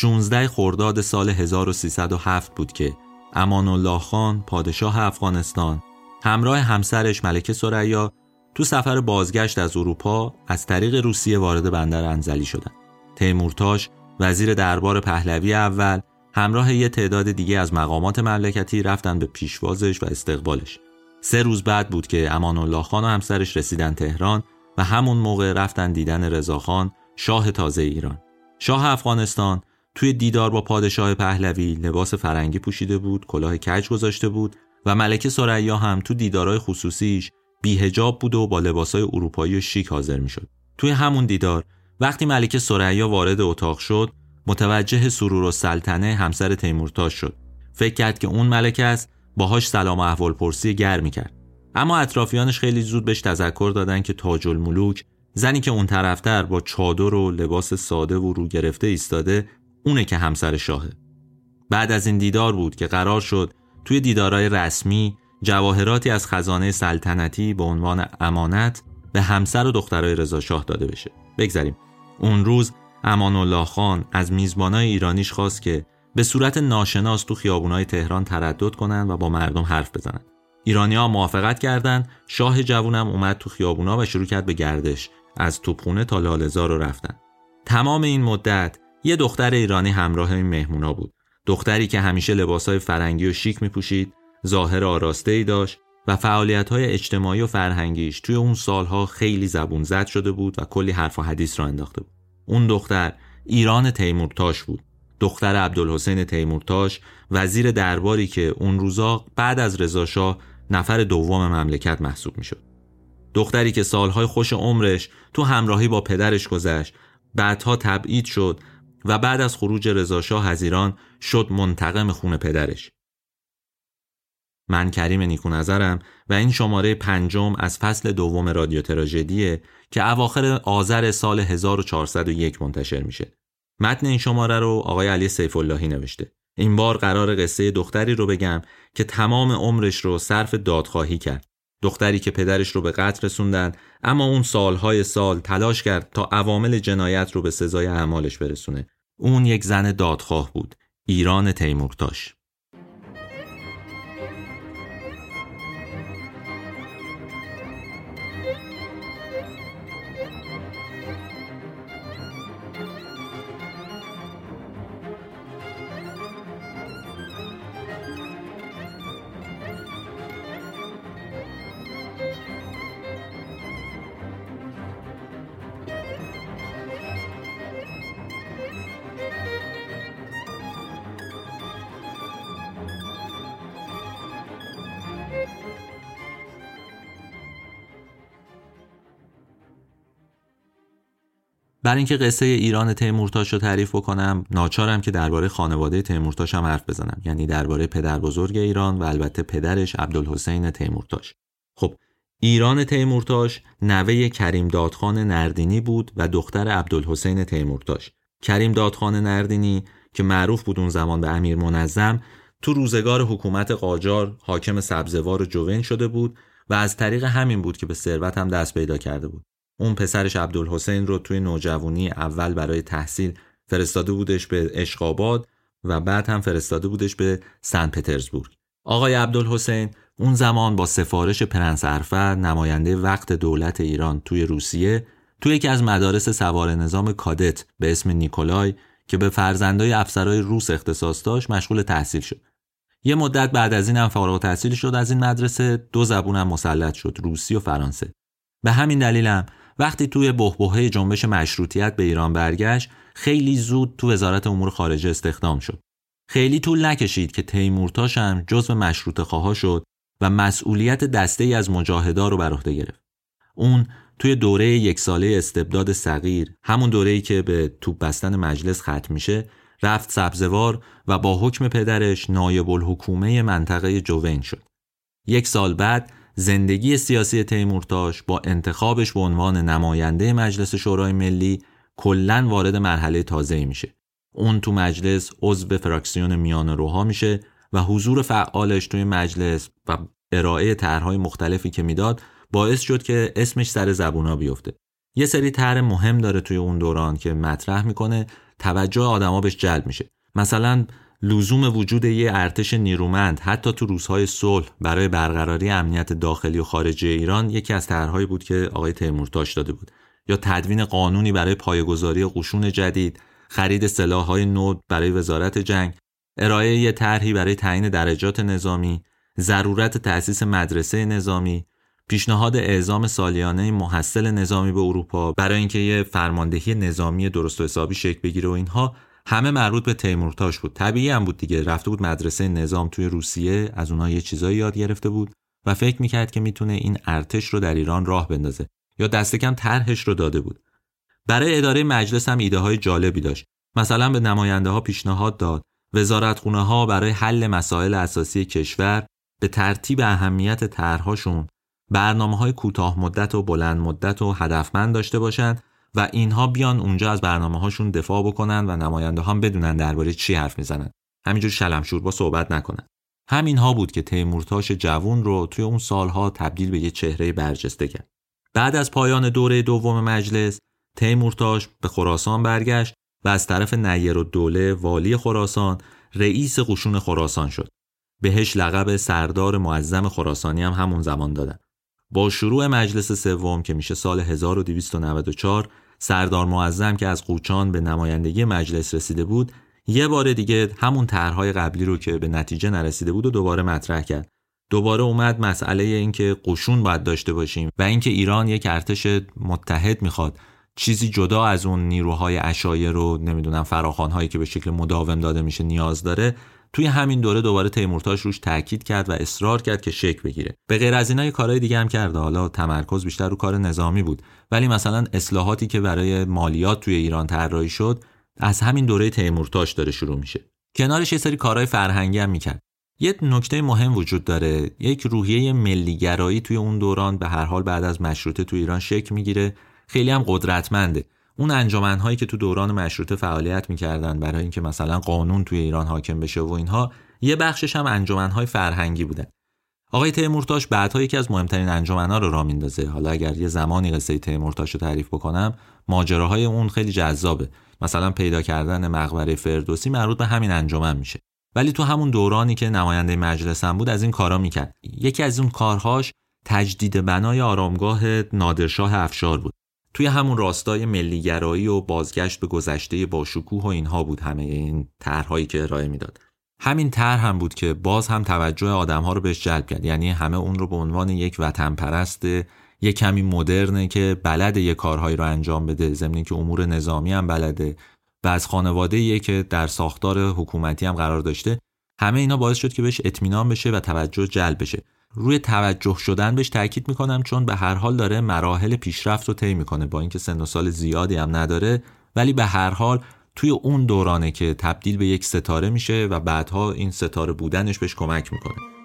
16 خرداد سال 1307 بود که امان الله خان پادشاه افغانستان همراه همسرش ملکه سریا تو سفر بازگشت از اروپا از طریق روسیه وارد بندر انزلی شدند. تیمورتاش وزیر دربار پهلوی اول همراه یه تعداد دیگه از مقامات مملکتی رفتن به پیشوازش و استقبالش. سه روز بعد بود که امان الله خان و همسرش رسیدن تهران و همون موقع رفتن دیدن رضاخان شاه تازه ایران. شاه افغانستان توی دیدار با پادشاه پهلوی لباس فرنگی پوشیده بود، کلاه کج گذاشته بود و ملکه سریا هم تو دیدارهای خصوصیش بیهجاب بود و با لباسای اروپایی و شیک حاضر می‌شد. توی همون دیدار وقتی ملکه سریا وارد اتاق شد متوجه سرور و سلطنه همسر تیمورتاش شد فکر کرد که اون ملکه است باهاش سلام و احوال پرسی گرمی کرد اما اطرافیانش خیلی زود بهش تذکر دادن که تاج الملوک زنی که اون طرفتر با چادر و لباس ساده و رو گرفته ایستاده اونه که همسر شاهه. بعد از این دیدار بود که قرار شد توی دیدارای رسمی جواهراتی از خزانه سلطنتی به عنوان امانت به همسر و دخترای رضا شاه داده بشه. بگذریم. اون روز امان الله خان از میزبانای ایرانیش خواست که به صورت ناشناس تو خیابونای تهران تردد کنن و با مردم حرف بزنن. ایرانی ها موافقت کردند شاه جوونم اومد تو خیابونا و شروع کرد به گردش. از توپخونه تا لالزار رو رفتن. تمام این مدت یه دختر ایرانی همراه این مهمونا بود. دختری که همیشه لباسای فرنگی و شیک میپوشید ظاهر آراسته ای داشت و فعالیت های اجتماعی و فرهنگیش توی اون سالها خیلی زبون زد شده بود و کلی حرف و حدیث را انداخته بود. اون دختر ایران تیمورتاش بود. دختر عبدالحسین تیمورتاش وزیر درباری که اون روزا بعد از رضاشاه نفر دوم مملکت محسوب می‌شد. دختری که سالهای خوش عمرش تو همراهی با پدرش گذشت بعدها تبعید شد و بعد از خروج رضاشاه از ایران شد منتقم خون پدرش من کریم نیکو نظرم و این شماره پنجم از فصل دوم رادیو تراژدیه که اواخر آذر سال 1401 منتشر میشه. متن این شماره رو آقای علی سیف اللهی نوشته. این بار قرار قصه دختری رو بگم که تمام عمرش رو صرف دادخواهی کرد. دختری که پدرش رو به قتل رسوندن اما اون سالهای سال تلاش کرد تا عوامل جنایت رو به سزای اعمالش برسونه. اون یک زن دادخواه بود. ایران تیمورتاش. بر اینکه قصه ایران تیمورتاش رو تعریف بکنم ناچارم که درباره خانواده تیمورتاش هم حرف بزنم. یعنی درباره پدر بزرگ ایران و البته پدرش عبدالحسین تیمورتاش. خب ایران تیمورتاش نوه کریم دادخان نردینی بود و دختر عبدالحسین تیمورتاش. کریم دادخان نردینی که معروف بود اون زمان به امیر منظم تو روزگار حکومت قاجار حاکم سبزوار و جوین شده بود و از طریق همین بود که به ثروت هم دست پیدا کرده بود. اون پسرش عبدالحسین رو توی نوجوانی اول برای تحصیل فرستاده بودش به اشقاباد و بعد هم فرستاده بودش به سن پترزبورگ. آقای عبدالحسین اون زمان با سفارش پرنس ارفر نماینده وقت دولت ایران توی روسیه توی یکی از مدارس سوار نظام کادت به اسم نیکولای که به فرزندای افسرهای روس اختصاص داشت مشغول تحصیل شد. یه مدت بعد از این هم فارغ تحصیل شد از این مدرسه دو زبونم مسلط شد روسی و فرانسه. به همین دلیلم وقتی توی بهبهه جنبش مشروطیت به ایران برگشت خیلی زود تو وزارت امور خارجه استخدام شد. خیلی طول نکشید که تیمورتاش هم جزو مشروط خواه شد و مسئولیت دسته ای از مجاهدا رو بر عهده گرفت. اون توی دوره یک ساله استبداد صغیر همون دوره‌ای که به توپ بستن مجلس ختم میشه رفت سبزوار و با حکم پدرش نایب الحکومه منطقه جوین شد. یک سال بعد زندگی سیاسی تیمورتاش با انتخابش به عنوان نماینده مجلس شورای ملی کلا وارد مرحله تازه میشه. اون تو مجلس عضو فراکسیون میان روها میشه و حضور فعالش توی مجلس و ارائه طرحهای مختلفی که می‌داد باعث شد که اسمش سر زبونا بیفته. یه سری طرح مهم داره توی اون دوران که مطرح می‌کنه توجه آدما بهش جلب میشه مثلا لزوم وجود یه ارتش نیرومند حتی تو روزهای صلح برای برقراری امنیت داخلی و خارجی ایران یکی از طرحهایی بود که آقای تیمورتاش داده بود. یا تدوین قانونی برای پایگذاری قشون جدید خرید سلاحهای نو برای وزارت جنگ ارائه یه طرحی برای تعیین درجات نظامی ضرورت تأسیس مدرسه نظامی پیشنهاد اعزام سالیانه محصل نظامی به اروپا برای اینکه یه فرماندهی نظامی درست و حسابی شکل بگیره و اینها. همه مربوط به تیمورتاش بود. طبیعی هم بود دیگه. رفته بود مدرسه نظام توی روسیه. از اونها یه چیزایی یاد گرفته بود و فکر می‌کرد که می‌تونه این ارتش رو در ایران راه بندازه یا دست کم طرحش رو داده بود. برای اداره مجلس هم ایده های جالبی داشت. مثلا به نماینده ها پیشنهاد داد. وزارتخونه ها برای حل مسائل اساسی کشور به ترتیب اهمیت طرحهاشون برنامه های کوتاه مدت و بلند مدت و هدفمند داشته باشند و اینها بیان اونجا از برنامه هاشون دفاع بکنن و نماینده هم بدونن درباره چی حرف می‌زنن. همینجور شلمشور با صحبت نکنن. همین ها بود که تیمورتاش جوون رو توی اون سالها تبدیل به یه چهره برجسته کرد. بعد از پایان دوره دوم مجلس تیمورتاش به خراسان برگشت و از طرف نیر و دوله والی خراسان رئیس قشون خراسان شد. بهش لقب سردار معظم خراسانی هم همون زمان دادن. با شروع مجلس سوم که میشه سال 1294 سردار معظم که از قوچان به نمایندگی مجلس رسیده بود یه بار دیگه همون طرحهای قبلی رو که به نتیجه نرسیده بود و دوباره مطرح کرد. دوباره اومد مسئله اینکه قشون باید داشته باشیم و اینکه ایران یک ارتش متحد می‌خواد. چیزی جدا از اون نیروهای اشایر رو نمی‌دونم فراخانهایی که به شکل مداوم داده میشه نیاز داره توی همین دوره دوباره تیمورتاش روش تاکید کرد و اصرار کرد که شک بگیره. به غیر از اینا کارهای دیگه هم کرده حالا تمرکز بیشتر رو کار نظامی بود. ولی مثلا اصلاحاتی که برای مالیات توی ایران طراحی شد از همین دوره تیمورتاش داره شروع میشه. کنارش یه سری کارهای فرهنگی هم می‌کرد. یه نکته مهم وجود داره. یک روحیه ملیگرایی توی اون دوران به هر حال بعد از مشروطه تو ایران شکل می‌گیره. خیلی هم قدرتمنده. اون انجمنهایی که تو دوران مشروطه فعالیت می‌کردن برای اینکه مثلا قانون توی ایران حاکم بشه و اینها یه بخشش هم انجمنهای فرهنگی بودن آقای تیمورتاش بعدها یکی از مهمترین انجمنها رو را میندازه. حالا اگر یه زمانی قصه تیمورتاش رو تعریف بکنم ماجراهای اون خیلی جذابه. مثلا پیدا کردن مقبره فردوسی مربوط به همین انجمن میشه. ولی تو همون دورانی که نماینده مجلسم بود از این کارا می‌کرد. یکی از اون کارهاش تجدید بنای آرامگاه نادرشاه افشار بود. توی همون راستای ملیگرایی و بازگشت به گذشته با شکوه و اینها بود همه این طرحهایی که ارائه می‌داد. همین طرح هم بود که باز هم توجه آدمها رو بهش جلب کرد. یعنی همه اون رو به عنوان یک وطن پرست یک کمی مدرنه که بلد یه کارهایی رو انجام بده ضمن که امور نظامی هم بلده و از خانواده که در ساختار حکومتی هم قرار داشته همه اینا باعث شد که بهش اطمینان بشه و توجه جلب بشه. روی توجه شدن بهش تاکید می‌کنم چون به هر حال داره مراحل پیشرفت رو طی می‌کنه. با اینکه سن و سال زیادی هم نداره ولی به هر حال توی اون دورانه که تبدیل به یک ستاره میشه و بعدها این ستاره بودنش بهش کمک می‌کنه.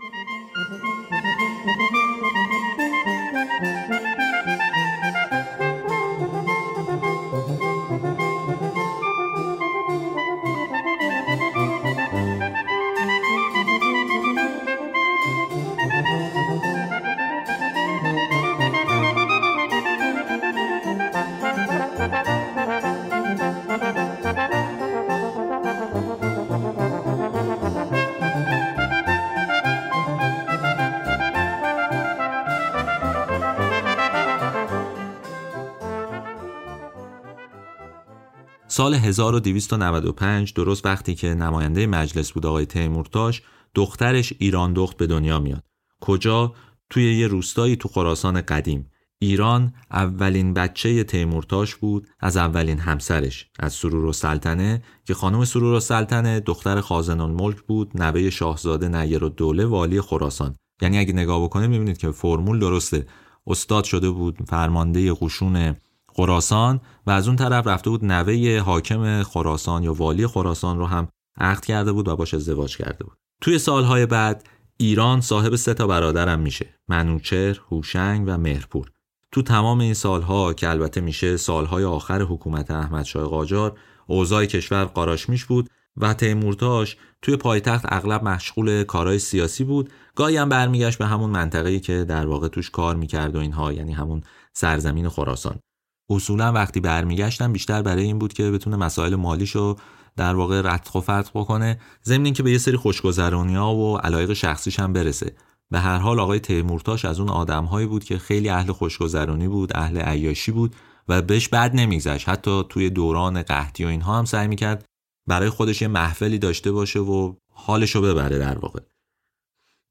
سال 1295 درست وقتی که نماینده مجلس بود آقای تیمورتاش دخترش ایران دخت به دنیا میاد. کجا؟ توی یه روستایی تو خراسان قدیم. ایران اولین بچه تیمورتاش بود از اولین همسرش از سرور و سلطنه که خانم سرور و سلطنه دختر خازن ملک بود نوه شاهزاده نیر و دوله والی خراسان. یعنی اگه نگاه بکنید می‌بینید که فرمول درسته. استاد شده بود فرمانده قشون خراسان و از اون طرف رفته بود نوه حاکم خراسان یا والی خراسان رو هم عقد کرده بود و باش ازدواج کرده بود. توی سالهای بعد ایران صاحب سه تا برادرم میشه منوچر، هوشنگ و مهرپور. تو تمام این سالها که البته میشه سالهای آخر حکومت احمدشاه قاجار اوضاع کشور قاراشمیش بود و تیمورتاش توی پایتخت اغلب مشغول کارهای سیاسی بود. گاهی هم برمیگشت به همون منطقه‌ای که در واقع توش کار می‌کرد و اینها یعنی همون سرزمین خراسان. اصولا وقتی برمیگشتن بیشتر برای این بود که بتونه مسائل مالیشو در واقع رتق و فتق بکنه ضمن اینکه به یه سری خوشگذرونی ها و علایق شخصیش هم برسه. به هر حال آقای تیمورتاش از اون آدمهایی بود که خیلی اهل خوشگذرانی بود اهل عیاشی بود و بهش بد نمیگذشت. حتی توی دوران قحطی و اینها هم سعی می‌کرد برای خودش یه محفلی داشته باشه و حالشو ببره در واقع.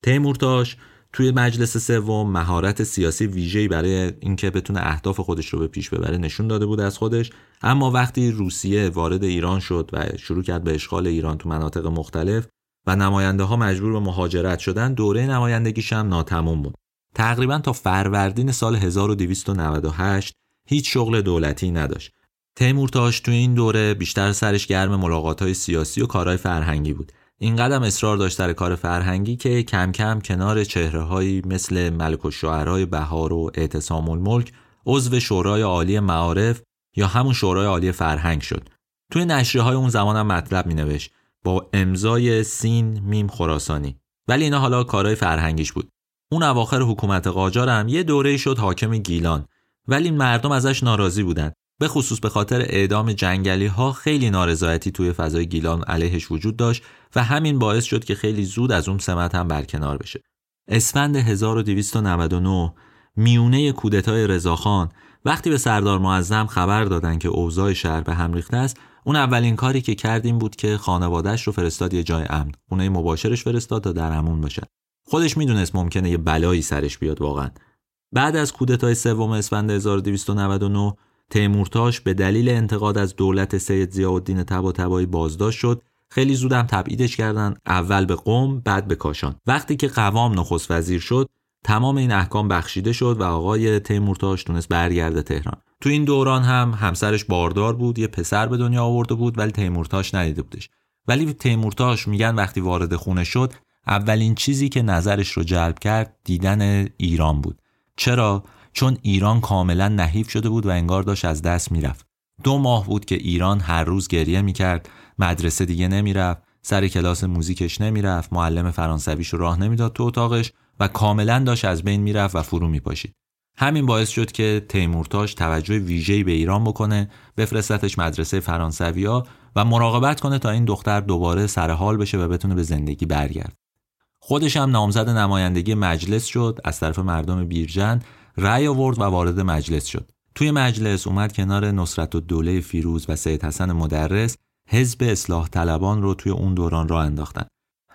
تیمورتاش توی مجلس سوم مهارت سیاسی ویژه‌ای برای اینکه بتونه اهداف خودش رو به پیش ببره نشون داده بود از خودش. اما وقتی روسیه وارد ایران شد و شروع کرد به اشغال ایران تو مناطق مختلف و نماینده ها مجبور به مهاجرت شدن دوره نمایندگیش هم ناتموم بود. تقریبا تا فروردین سال 1298 هیچ شغل دولتی نداشت. تیمورتاش تو این دوره بیشتر سرش گرم ملاقات های سیاسی و کارهای فرهنگی بود. این قدم اصرار داشت در کار فرهنگی که کم کم کنار چهره مثل ملک و شعرهای بهار و اعتصام الملک عضو شورای عالی معارف یا همون شورای عالی فرهنگ شد. توی نشریه های اون زمان هم مطلب می نوشت با امضای سین میم خراسانی. ولی اینا حالا کارهای فرهنگیش بود. اون اواخر حکومت قاجار هم یه دوره شد حاکم گیلان. ولی مردم ازش ناراضی بودن. به خصوص به خاطر اعدام جنگلی ها خیلی نارضایتی توی فضای گیلان علیهش وجود داشت و همین باعث شد که خیلی زود از اون سمت هم برکنار بشه. اسفند 1299 میونه کودتای رضاخان وقتی به سردار معظم خبر دادن که اوضاع شهر به هم ریخته است اون اولین کاری که کرد این بود که خانوادهش رو فرستاد یه جای امن. خونه مباشرش فرستاد تا در امون باشد خودش می‌دونست ممکنه یه بلایی سرش بیاد واقعا. بعد از کودتای سوم اسفند 1299 تیمورتاش به دلیل انتقاد از دولت سید ضیاءالدین طباطبایی بازداشت شد خیلی زودم تبعیدش کردن اول به قم بعد به کاشان. وقتی که قوام نخست وزیر شد تمام این احکام بخشیده شد و آقای تیمورتاش تونست برگرده تهران. تو این دوران هم همسرش باردار بود یه پسر به دنیا آورده بود ولی تیمورتاش ندیده بودش. ولی تیمورتاش میگن وقتی وارد خونه شد اولین چیزی که نظرش رو جلب کرد دیدن ایران بود. چرا؟ چون ایران کاملا نحیف شده بود و انگار داشت از دست می‌رفت. دو ماه بود که ایران هر روز گریه می‌کرد. مدرسه دیگه نمی‌رفت سر کلاس موزیکش نمی‌رفت معلم فرانسویش رو راه نمی‌داد تو اتاقش و کاملا داشت از بین می‌رفت و فرو میپاشید. همین باعث شد که تیمورتاش توجه ویژه‌ای به ایران بکنه بفرستتش مدرسه فرانسویا و مراقبت کنه تا این دختر دوباره سر حال بشه و بتونه به زندگی برگرد خودش هم نامزد نمایندگی مجلس شد از طرف مردم بیرجن رأی آورد و وارد مجلس شد. توی مجلس اومد کنار نصرت و دوله فیروز و سید حسن مدرس حزب اصلاح طلبان رو توی اون دوران را انداختن.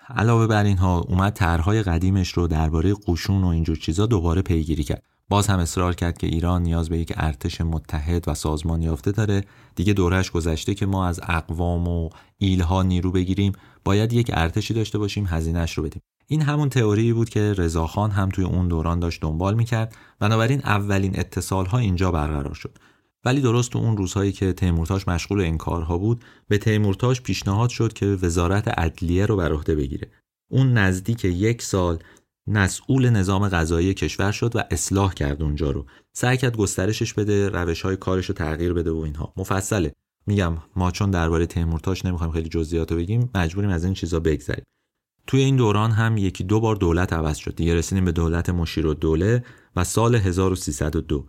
علاوه بر اینها اومد طرحهای قدیمش رو درباره قشون و اینجور چیزا دوباره پیگیری کرد. باز هم اصرار کرد که ایران نیاز به یک ارتش متحد و سازمان یافته داره. دیگه دورش گذشته که ما از اقوام و ایلها نیرو بگیریم. باید یک ارتشی داشته باشیم هزینهش رو بدیم. این همون تئوری بود که رضاخان هم توی اون دوران داشت دنبال می‌کرد. بنابراین اولین اتصال ها اینجا برقرار شد. ولی درست تو اون روزهایی که تیمورتاش مشغول این کارها بود به تیمورتاش پیشنهاد شد که وزارت عدلیه رو بر عهده بگیره. اون نزدیک یک سال مسئول نظام غذایی کشور شد و اصلاح کرد اونجا رو. سعی کرد گسترشش بده روش های کارش رو تغییر بده و اینها. مفصله. میگم ما چون درباره تیمورتاش نمی‌خوایم خیلی جزئیات رو بگیم مجبوریم از این چیزا بگذریم. توی این دوران هم یکی دو بار دولت عوض شد. دیگه رسیدیم به دولت مشیر و دوله و سال 1302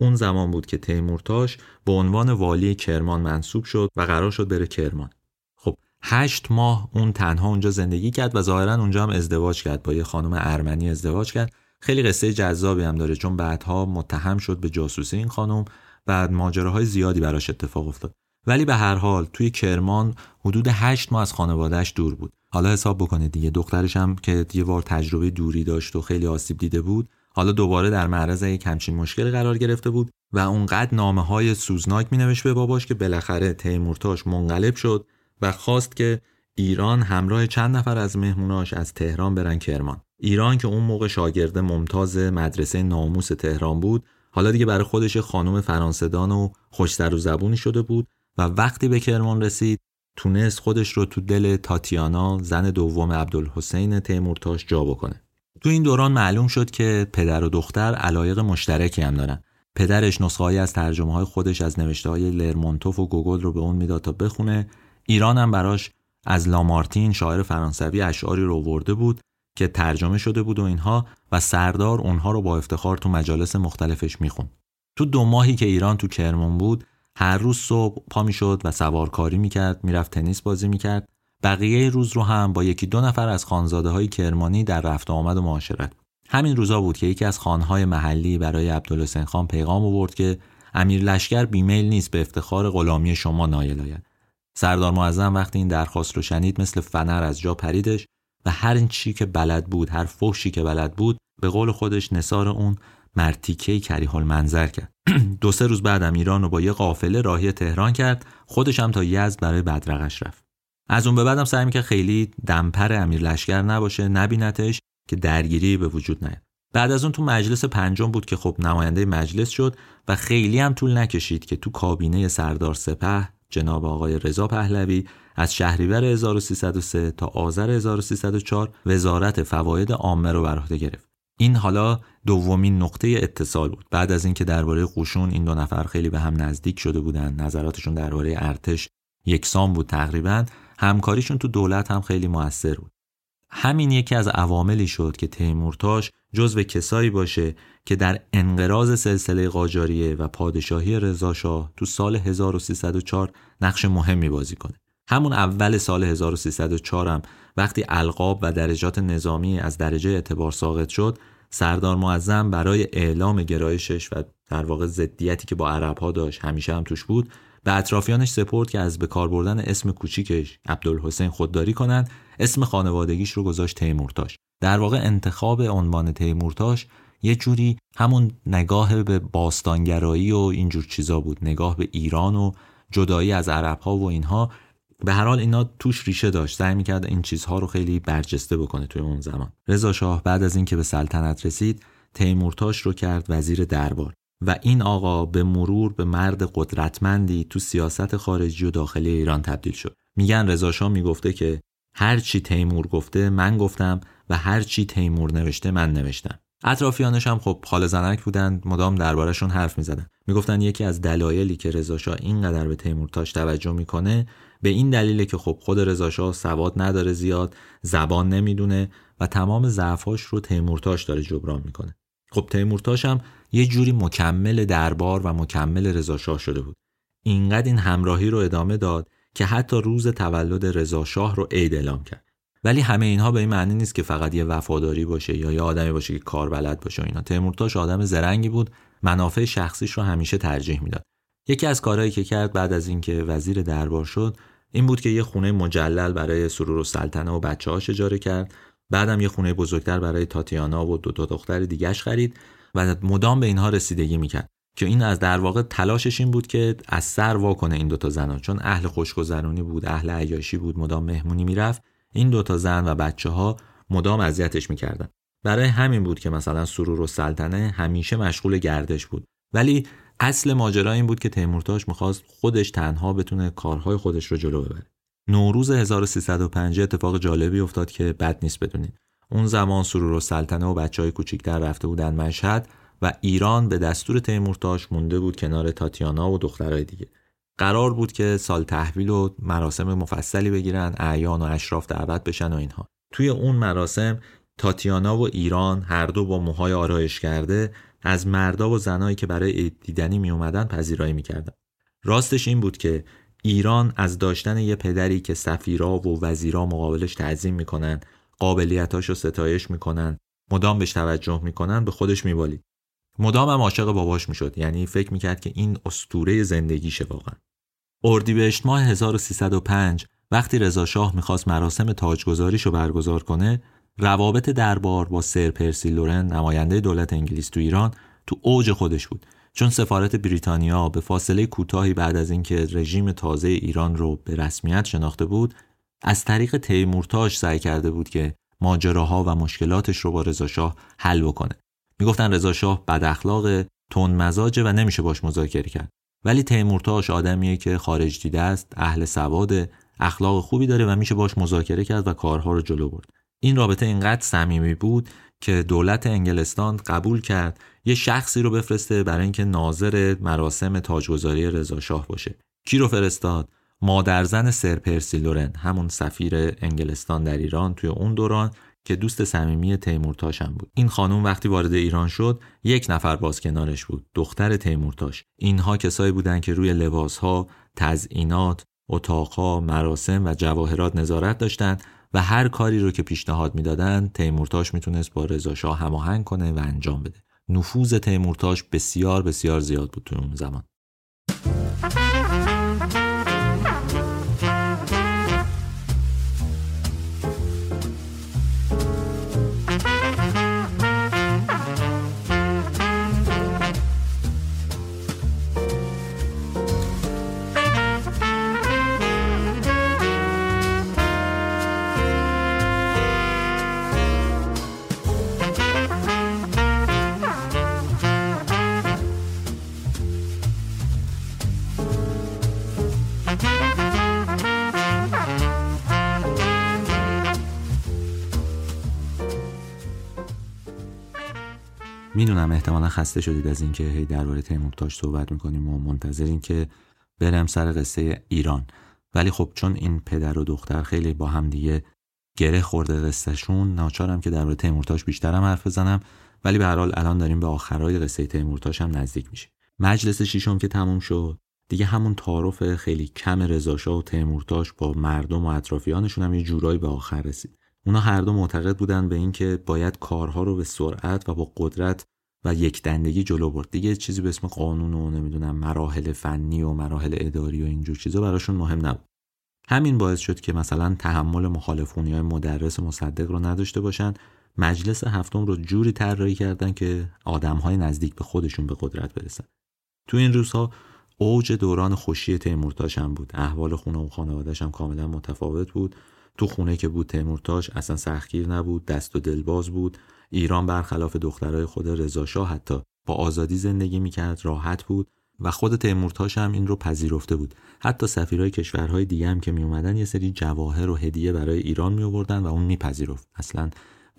اون زمان بود که تیمورتاش به عنوان والی کرمان منصوب شد و قرار شد بره کرمان. خب هشت ماه اون تنها اونجا زندگی کرد و ظاهرا اونجا هم ازدواج کرد با یه خانم ارمنی ازدواج کرد. خیلی قصه جذابی هم داره چون بعدها متهم شد به جاسوسی این خانم و ماجراهای زیادی براش اتفاق افتاد. ولی به هر حال توی کرمان حدود هشت ماه از خانوادهش دور بود. حالا حساب بکنید دیگه دخترش هم که یه بار تجربه دوری داشت و خیلی آسیب دیده بود حالا دوباره در معرض یک همچین مشکل قرار گرفته بود و اونقدر نامه های سوزناک می نوشت به باباش که بالاخره تیمورتاش منقلب شد و خواست که ایران همراه چند نفر از مهموناش از تهران برن کرمان. ایران که اون موقع شاگرد ممتاز مدرسه ناموس تهران بود حالا دیگه برای خودش خانم فرانسدان و خوشتر و زبونی شده بود و وقتی به کرمان رسید تونست خودش رو تو دل تاتیانا زن دوم عبدالحسین تیمورتاش جا بکنه. تو این دوران معلوم شد که پدر و دختر علایق مشترکی هم دارن. پدرش نسخه از ترجمه های خودش از نوشته های لرمونتوف و گوگل رو به اون می‌داد تا بخونه. ایران هم براش از لامارتین شاعر فرانسوی اشعاری رو ورده بود که ترجمه شده بود و اینها و سردار اونها رو با افتخار تو مجالس مختلفش می‌خوند. تو دو ماهی که ایران تو کرمان بود هر روز صبح پا می‌شد و سوارکاری می‌کرد می‌رفت تنیس بازی می‌کرد. بقیه روز رو هم با یکی دو نفر از خانزاده های کرمانی در رفت آمد و معاشرت. همین روزا بود که یکی از خانهای محلی برای عبدالحسین خان پیغام آورد که امیر لشکر بیمیل نیست به افتخار غلامی شما نایل آید. سردار معظم وقتی این درخواست رو شنید مثل فنر از جا پریدش و هر چی که بلد بود هر فحشی که بلد بود به قول خودش نصار اون مرتیکه کریه منظر کرد. دو سه روز بعدم ایران رو با یه قافله راهی تهران کرد خودش هم تا یزد برای بدرقش رفت. از اون به بعدم سعی که خیلی دمپر امیر لشکر نباشه نبینتش که درگیری به وجود نیاد. بعد از اون تو مجلس پنجم بود که خب نماینده مجلس شد و خیلی هم طول نکشید که تو کابینه سردار سپه جناب آقای رضا پهلوی از شهریور 1303 تا آذر 1304 وزارت فواید عامه رو بر عهده گرفت. این حالا دومین نقطه اتصال بود. بعد از اینکه درباره قشون این دو نفر خیلی به هم نزدیک شده بودن نظراتشون درباره ارتش یکسان بود تقریبا. همکاریشون تو دولت هم خیلی موثر بود. همین یکی از عواملی شد که تیمورتاش جزو کسایی باشه که در انقراض سلسله قاجاریه و پادشاهی رضاشاه تو سال 1304 نقش مهمی بازی کنه. همون اول سال 1304 هم وقتی القاب و درجات نظامی از درجه اعتبار ساقط شد سردار معظم برای اعلام گرایشش و در واقع ضدیتی که با عرب ها داشت همیشه هم توش بود به اطرافیانش سپورت که از به کار بردن اسم کوچیکش عبدالحسین خودداری کنند اسم خانوادگیش رو گذاشت تیمورتاش. در واقع انتخاب عنوان تیمورتاش یه جوری همون نگاه به باستانگرایی و اینجور چیزا بود نگاه به ایران و جدایی از عرب ها و اینها. به هر حال اینا توش ریشه داشت سعی می‌کرد این چیزها رو خیلی برجسته بکنه توی اون زمان. رضا شاه بعد از اینکه به سلطنت رسید تیمورتاش رو کرد وزیر دربار. و این آقا به مرور به مرد قدرتمندی تو سیاست خارجی و داخلی ایران تبدیل شد. میگن رضا شاه می‌گفته که هر چی تیمور گفته من گفتم و هر چی تیمور نوشته من نوشتم. اطرافیانش هم خب حال زنک بودند مدام دربارشون حرف می‌زدن. می‌گفتن یکی از دلایلی که رضا اینقدر به تیمورتاش توجه می‌کنه به این دلیله که خب خود رضا سواد نداره زیاد زبان نمی‌دونه و تمام ضعفاش رو تیمورتاش داره جبران می‌کنه. خب تیمورتاش هم یه جوری مکمل دربار و مکمل رضا شده بود. اینقدر این همراهی رو ادامه داد که حتی روز تولد رضا شاه رو عید اعلام کرد. ولی همه اینها به این معنی نیست که فقط یه وفاداری باشه یا یه آدمی باشه که کار بلد باشه و اینا. تیمورتاش آدم زرنگی بود. منافع شخصیش رو همیشه ترجیح می‌داد. یکی از کارهایی که کرد بعد از اینکه وزیر دربار شد این بود که یه خونه مجلل برای سرور و سلطنه و بچه هاش اجاره کرد. بعدم یه خونه بزرگتر برای تاتیانا و دو تا دختر دیگهش خرید. و مدام به اینها رسیدگی می‌کرد که این از در واقع تلاشش این بود که از سر واکنه این دوتا زنان. چون اهل خوشگذرانی بود اهل عیاشی بود مدام مهمونی می‌رفت. این دوتا زن و بچه ها مدام اذیتش می‌کردن. برای همین بود که مثلا سرور و سلطنه همیشه مشغول گردش بود. ولی اصل ماجرا این بود که تیمورتاش می‌خواست خودش تنها بتونه کارهای خودش رو جلو ببره. نوروز 1305 اتفاق جالبی افتاد که بد نیست بدونید. اون زمان سرور و سلطنه و بچه های کوچیکتر رفته بودن مشهد و ایران به دستور تیمورتاش مونده بود کنار تاتیانا و دخترای دیگه. قرار بود که سال تحویل و مراسم مفصلی بگیرن اعیان و اشراف دعوت بشن و اینها. توی اون مراسم تاتیانا و ایران هر دو با موهای آرایش کرده از مردا و زنایی که برای دیدنی می اومدن پذیرایی می‌کردن. راستش این بود که ایران از داشتن یه پدری که سفیرا و وزیرا مقابلش تعظیم می‌کنن قابلیتاش رو ستایش می‌کنن مدام بهش توجه می‌کنن به خودش میبالید. مدام هم عاشق باباش می‌شد یعنی فکر می‌کرد که این استوره زندگیشه واقعا. اردیبهشت ماه 1305 وقتی رضا شاه می‌خواست مراسم تاجگذاریشو برگزار کنه روابط دربار با سر پرسی لورن نماینده دولت انگلیس تو ایران تو اوج خودش بود. چون سفارت بریتانیا به فاصله کوتاهی بعد از اینکه رژیم تازه ایران رو به رسمیت شناخته بود از طریق تیمورتاش سعی کرده بود که ماجراها و مشکلاتش رو با رضاشاه حل بکنه. می‌گفتن رضاشاه بد اخلاق تند مزاجه و نمیشه باش مذاکره کرد. ولی تیمورتاش آدمیه که خارج دیده است اهل سواد اخلاق خوبی داره و میشه باش مذاکره کرد و کارها رو جلو برد. این رابطه اینقدر صمیمی بود که دولت انگلستان قبول کرد یه شخصی رو بفرسته برای اینکه ناظر مراسم تاجگذاری رضا شاه باشه. کی رو فرستاد؟ مادرزن سر پرسی لورن همون سفیر انگلستان در ایران توی اون دوران که دوست صمیمی تیمورتاش هم بود. این خانم وقتی وارد ایران شد یک نفر باز کنارش بود دختر تیمورتاش. اینها کسایی بودند که روی لباسها تزئینات اتاقها مراسم و جواهرات نظارت داشتند و هر کاری رو که پیشنهاد می‌دادند تیمورتاش می‌تونست با رضا هماهنگ کنه و انجام بده. نفوذ تیمورتاش بسیار بسیار زیاد بود تو اون زمان. می‌دونم احتمالا خسته شدید از اینکه هی درباره تیمورتاش صحبت می‌کنیم و منتظرین که برم سر قصه ایران. ولی خب چون این پدر و دختر خیلی با هم دیگه گره خورده قصهشون ناچارم که درباره تیمورتاش بیشترم حرف بزنم. ولی به هر حال الان داریم به آخرای قصه تیمورتاش هم نزدیک میشه مجلس ششم که تموم شد دیگه همون تعارف خیلی کم رضاشاه و تیمورتاش با مردم و اطرافیانشون هم یه جورایی به آخر رسید. اونا هر دو معتقد بودن به اینکه باید کارها رو به سرعت و با قدرت و یک دندگی جلو برد. دیگه چیزی به اسم قانون و نمی‌دونم مراحل فنی و مراحل اداری و اینجور چیزا براشون مهم نبود. همین باعث شد که مثلا تحمل مخالفونی های مدرس مصدق رو نداشته باشن. مجلس هفتم رو جوری طراحی کردن که آدم های نزدیک به خودشون به قدرت برسن. تو این روزها اوج دوران خوشی تیمورتاش هم بود. احوال خونه و خانوادهش هم کاملا متفاوت بود. تو خونه که بود تیمورتاش اصلا سختگیر نبود دست و دلباز بود. ایران برخلاف دخترای خود رضاشاه حتی با آزادی زندگی می‌کرد راحت بود و خود تیمورتاش هم این رو پذیرفته بود. حتی سفیرای کشورهای دیگه هم که می اومدن یه سری جواهر و هدیه برای ایران می آوردن و اون میپذیرفت. اصلا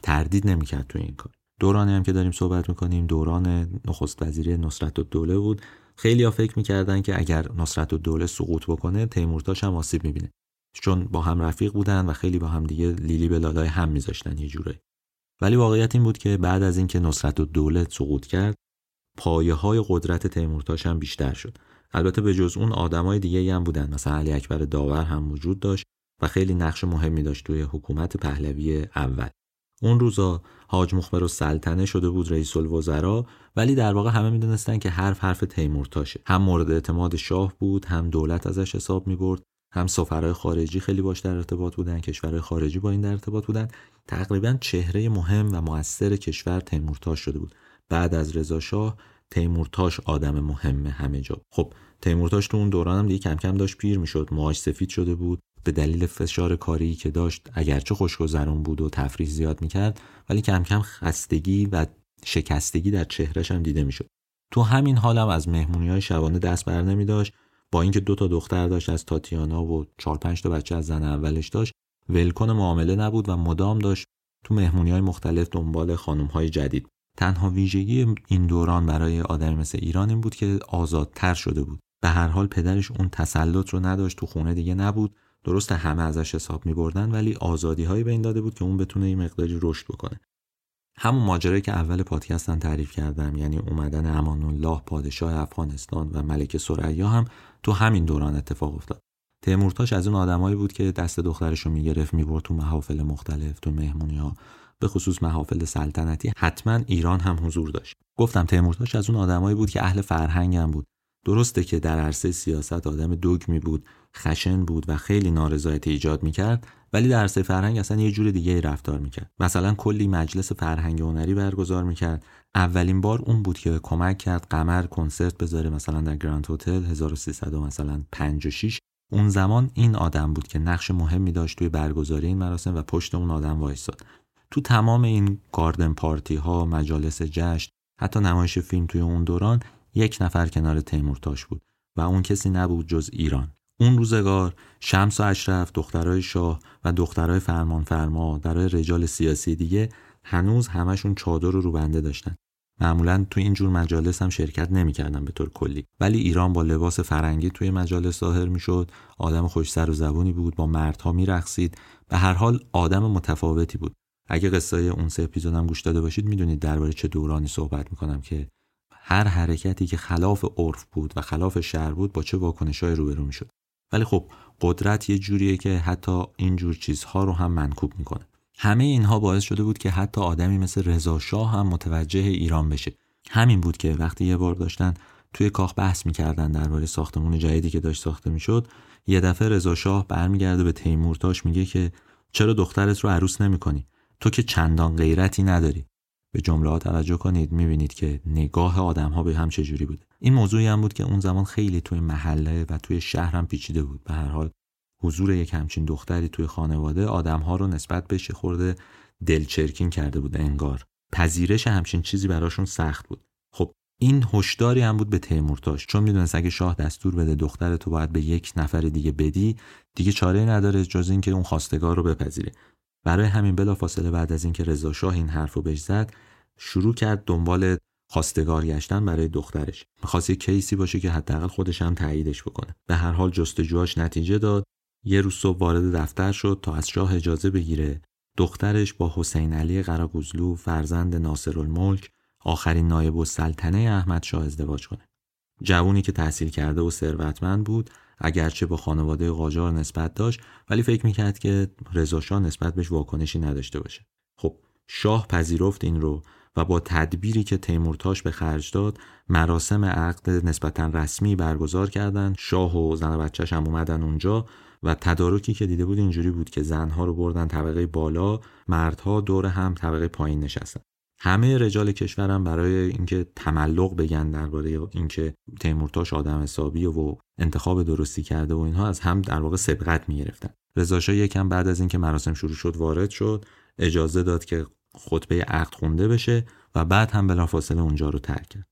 تردید نمی‌کرد تو این کار. دورانی هم که داریم صحبت می‌کنیم دوران نخست وزیری نصرت الدوله بود. خیلی ها فکر می‌کردن که اگر نصرت الدوله سقوط بکنه تیمورتاش هم آسیب می‌بینه. چون با هم رفیق بودن و خیلی با هم دیگه لیلی به لالای هم میذاشتن یه جورایی. ولی واقعیت این بود که بعد از اینکه نصرت و دولت سقوط کرد پایه های قدرت تیمورتاش هم بیشتر شد. البته به جز اون آدمای دیگه هم بودن مثلا علی اکبر داور هم وجود داشت و خیلی نقش مهمی داشت توی حکومت پهلوی اول. اون روزا حاج مخبر و سلطنه شده بود رئیس الوزرا ولی در واقع همه می‌دونستن که حرف حرف تیمورتاشه. هم مورد اعتماد شاه بود هم دولت ازش حساب می‌برد هم سفرهای خارجی خیلی باش در ارتباط بودن کشورهای خارجی با این در ارتباط بودن. تقریبا چهره مهم و موثر کشور تیمورتاش شده بود. بعد از رضا شاه تیمورتاش آدم مهم همه جا خب تیمورتاش تو اون دوران هم دیگه کم کم داشت پیر می‌شد موهاش سفید شده بود. به دلیل فشار کاری که داشت اگرچه خوشگذرون بود و تفریح زیاد می‌کرد ولی کم کم خستگی و شکستگی در چهرش هم دیده می‌شد. تو همین حالم هم از مهمونی های شبانه دست بر نمی داشت با اینکه دو تا دختر داشت از تاتیانا و چهار پنج تا بچه از زن اولش داشت ولکن معامله نبود و مدام داشت تو مهمونی های مختلف دنبال خانم های جدید. تنها ویژگی این دوران برای آدمی مثل ایران این بود که آزادتر شده بود. به هر حال پدرش اون تسلط رو نداشت تو خونه دیگه نبود. درست همه ازش حساب می بردن ولی آزادی هایی به این داده بود که اون بتونه این مقداری رشد بکنه. همون ماجرایی که اول پادکستم تعریف کردم یعنی اومدن امان الله پادشاه افغانستان و ملکه سریا هم تو همین دوران اتفاق افتاد. تیمورتاش از اون آدمایی بود که دست دخترش رو می‌گرفت می‌برد تو محافل مختلف تو مهمونی ها به خصوص محافل سلطنتی. حتما ایران هم حضور داشت. گفتم تیمورتاش از اون آدمایی بود که اهل فرهنگ هم بود. درسته که در عرصه سیاست آدم دوگمی بود خشن بود و خیلی نارضایتی ایجاد می‌کرد ولی در عرصه فرهنگ اصلا یه جور دیگه رفتار می‌کرد. مثلا کلی مجلس فرهنگ هنری برگزار می‌کرد. اولین بار اون بود که کمک کرد قمر کنسرت بذاره مثلا در گراند هتل 1300 مثلا 5 و 6 اون زمان این آدم بود که نقش مهمی داشت توی برگزاری این مراسم و پشت اون آدم وایستاد. تو تمام این گاردن پارتی ها مجالس جشن حتی نمایش فیلم توی اون دوران یک نفر کنار تیمورتاش بود و اون کسی نبود جز ایران. اون روزگار شمس و اشرف دخترای شاه و دخترای فرمان فرما درای رجال سیاسی دیگه هنوز همشون چادر رو روبنده داشتن. معمولا تو این جور مجالس هم شرکت نمی‌کردن به طور کلی. ولی ایران با لباس فرنگی توی مجالس ظاهر می‌شد. آدم خوش سر و زبونی بود با مردها میرقصید. به هر حال آدم متفاوتی بود. اگه قصه اون سه اپیزودم گوش داده باشید می‌دونید درباره چه دورانی صحبت می‌کنم که هر حرکتی که خلاف عرف بود و خلاف شهر بود با چه واکنشای روبرو می‌شد. ولی خب قدرت یه جوریه که حتی این جور چیزها رو هم منکوب می‌کنه. همه اینها باعث شده بود که حتی آدمی مثل رضا شاه هم متوجه ایران بشه. همین بود که وقتی یه بار داشتن توی کاخ بحث می‌کردن درباره ساختمون جدیدی که داشت ساخته می‌شد یه دفعه رضا شاه برمیگرده به تیمورتاش میگه که چرا دخترت رو عروس نمی‌کنی؟ تو که چندان غیرتی نداری. به جمله ها توجه کنید می‌بینید که نگاه آدم ها به هم چجوری بود این موضوعی هم بود که اون زمان خیلی توی محله و توی شهر هم پیچیده بود. به هر حال حضور یک همچین دختری توی خانواده آدم ها رو نسبت بهش خورده دلچرکین کرده بود انگار. پذیرش همچین چیزی براشون سخت بود. خب این هشداری هم بود به تیمورتاش چون می‌دونست اگه شاه دستور بده دختر تو باید به یک نفر دیگه بدی دیگه چاره نداره جز اینکه اون خواستگار رو بپذیره. برای همین بلافاصله بعد از اینکه رضا شاه این حرفو بهش زد شروع کرد دنبال خواستگار گشتن برای دخترش. می‌خواست یه کیسی باشه که حداقل خودش هم تاییدش بکنه. به هر حال جستجوهاش نتیجه داد. یه روز صبح وارد دفتر شد تا از شاه اجازه بگیره دخترش با حسین علی قراگوزلو فرزند ناصر الملک آخرین نایب السلطنه احمد شاه ازدواج کنه. جوونی که تحصیل کرده و ثروتمند بود اگرچه با خانواده قاجار نسبت داشت ولی فکر می‌کرد که رضا نسبت بهش واکنشی نداشته باشه. خب شاه پذیرفت این رو و با تدبیری که تیمورتاش به خرج داد مراسم عقد نسبتا رسمی برگزار کردند. شاه و زن بچهش هم اومدن اونجا و تدارکی که دیده بود اینجوری بود که زنها رو بردن طبقه بالا مردها دور هم طبقه پایین نشستن. همه رجال کشورم برای اینکه تملق بگن درباره اینکه تیمورتاش آدم حسابی و انتخاب درستی کرده و اینها از هم در واقع سبقت می‌گرفتن. رضا یکم بعد از اینکه مراسم شروع شد وارد شد اجازه داد که خطبه عقد خونده بشه و بعد هم بلافاصله اونجا رو ترک کرد.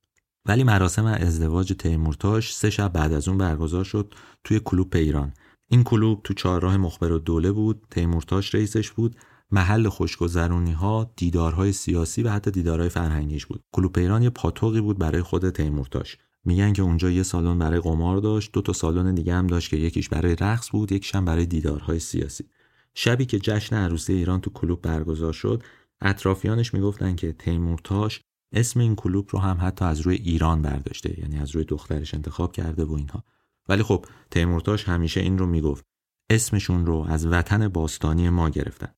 ولی مراسم ازدواج تیمورتاش سه شب بعد از اون برگزار شد توی کلوب ایران این کلوب تو چهارراه مخبر و دوله بود تیمورتاش رئیسش بود محل خوشگذرونی ها دیدارهای سیاسی و حتی دیدارهای فرهنگیش بود. کلوب ایران یه پاتوقی بود برای خود تیمورتاش. میگن که اونجا یه سالن برای قمار داشت دو تا سالن دیگه هم داشت که یکیش برای رقص بود یکیش برای دیدارهای سیاسی. شبی که جشن عروسی ایران تو کلوب برگزار شد اطرافیانش می‌گفتن که تیمورتاش اسم این کلوب رو هم حتی از روی ایران برداشته یعنی از روی دخترش انتخاب کرده و اینها. ولی خب تیمورتاش همیشه این رو می‌گفت اسمشون رو از وطن باستانی ما گرفتن.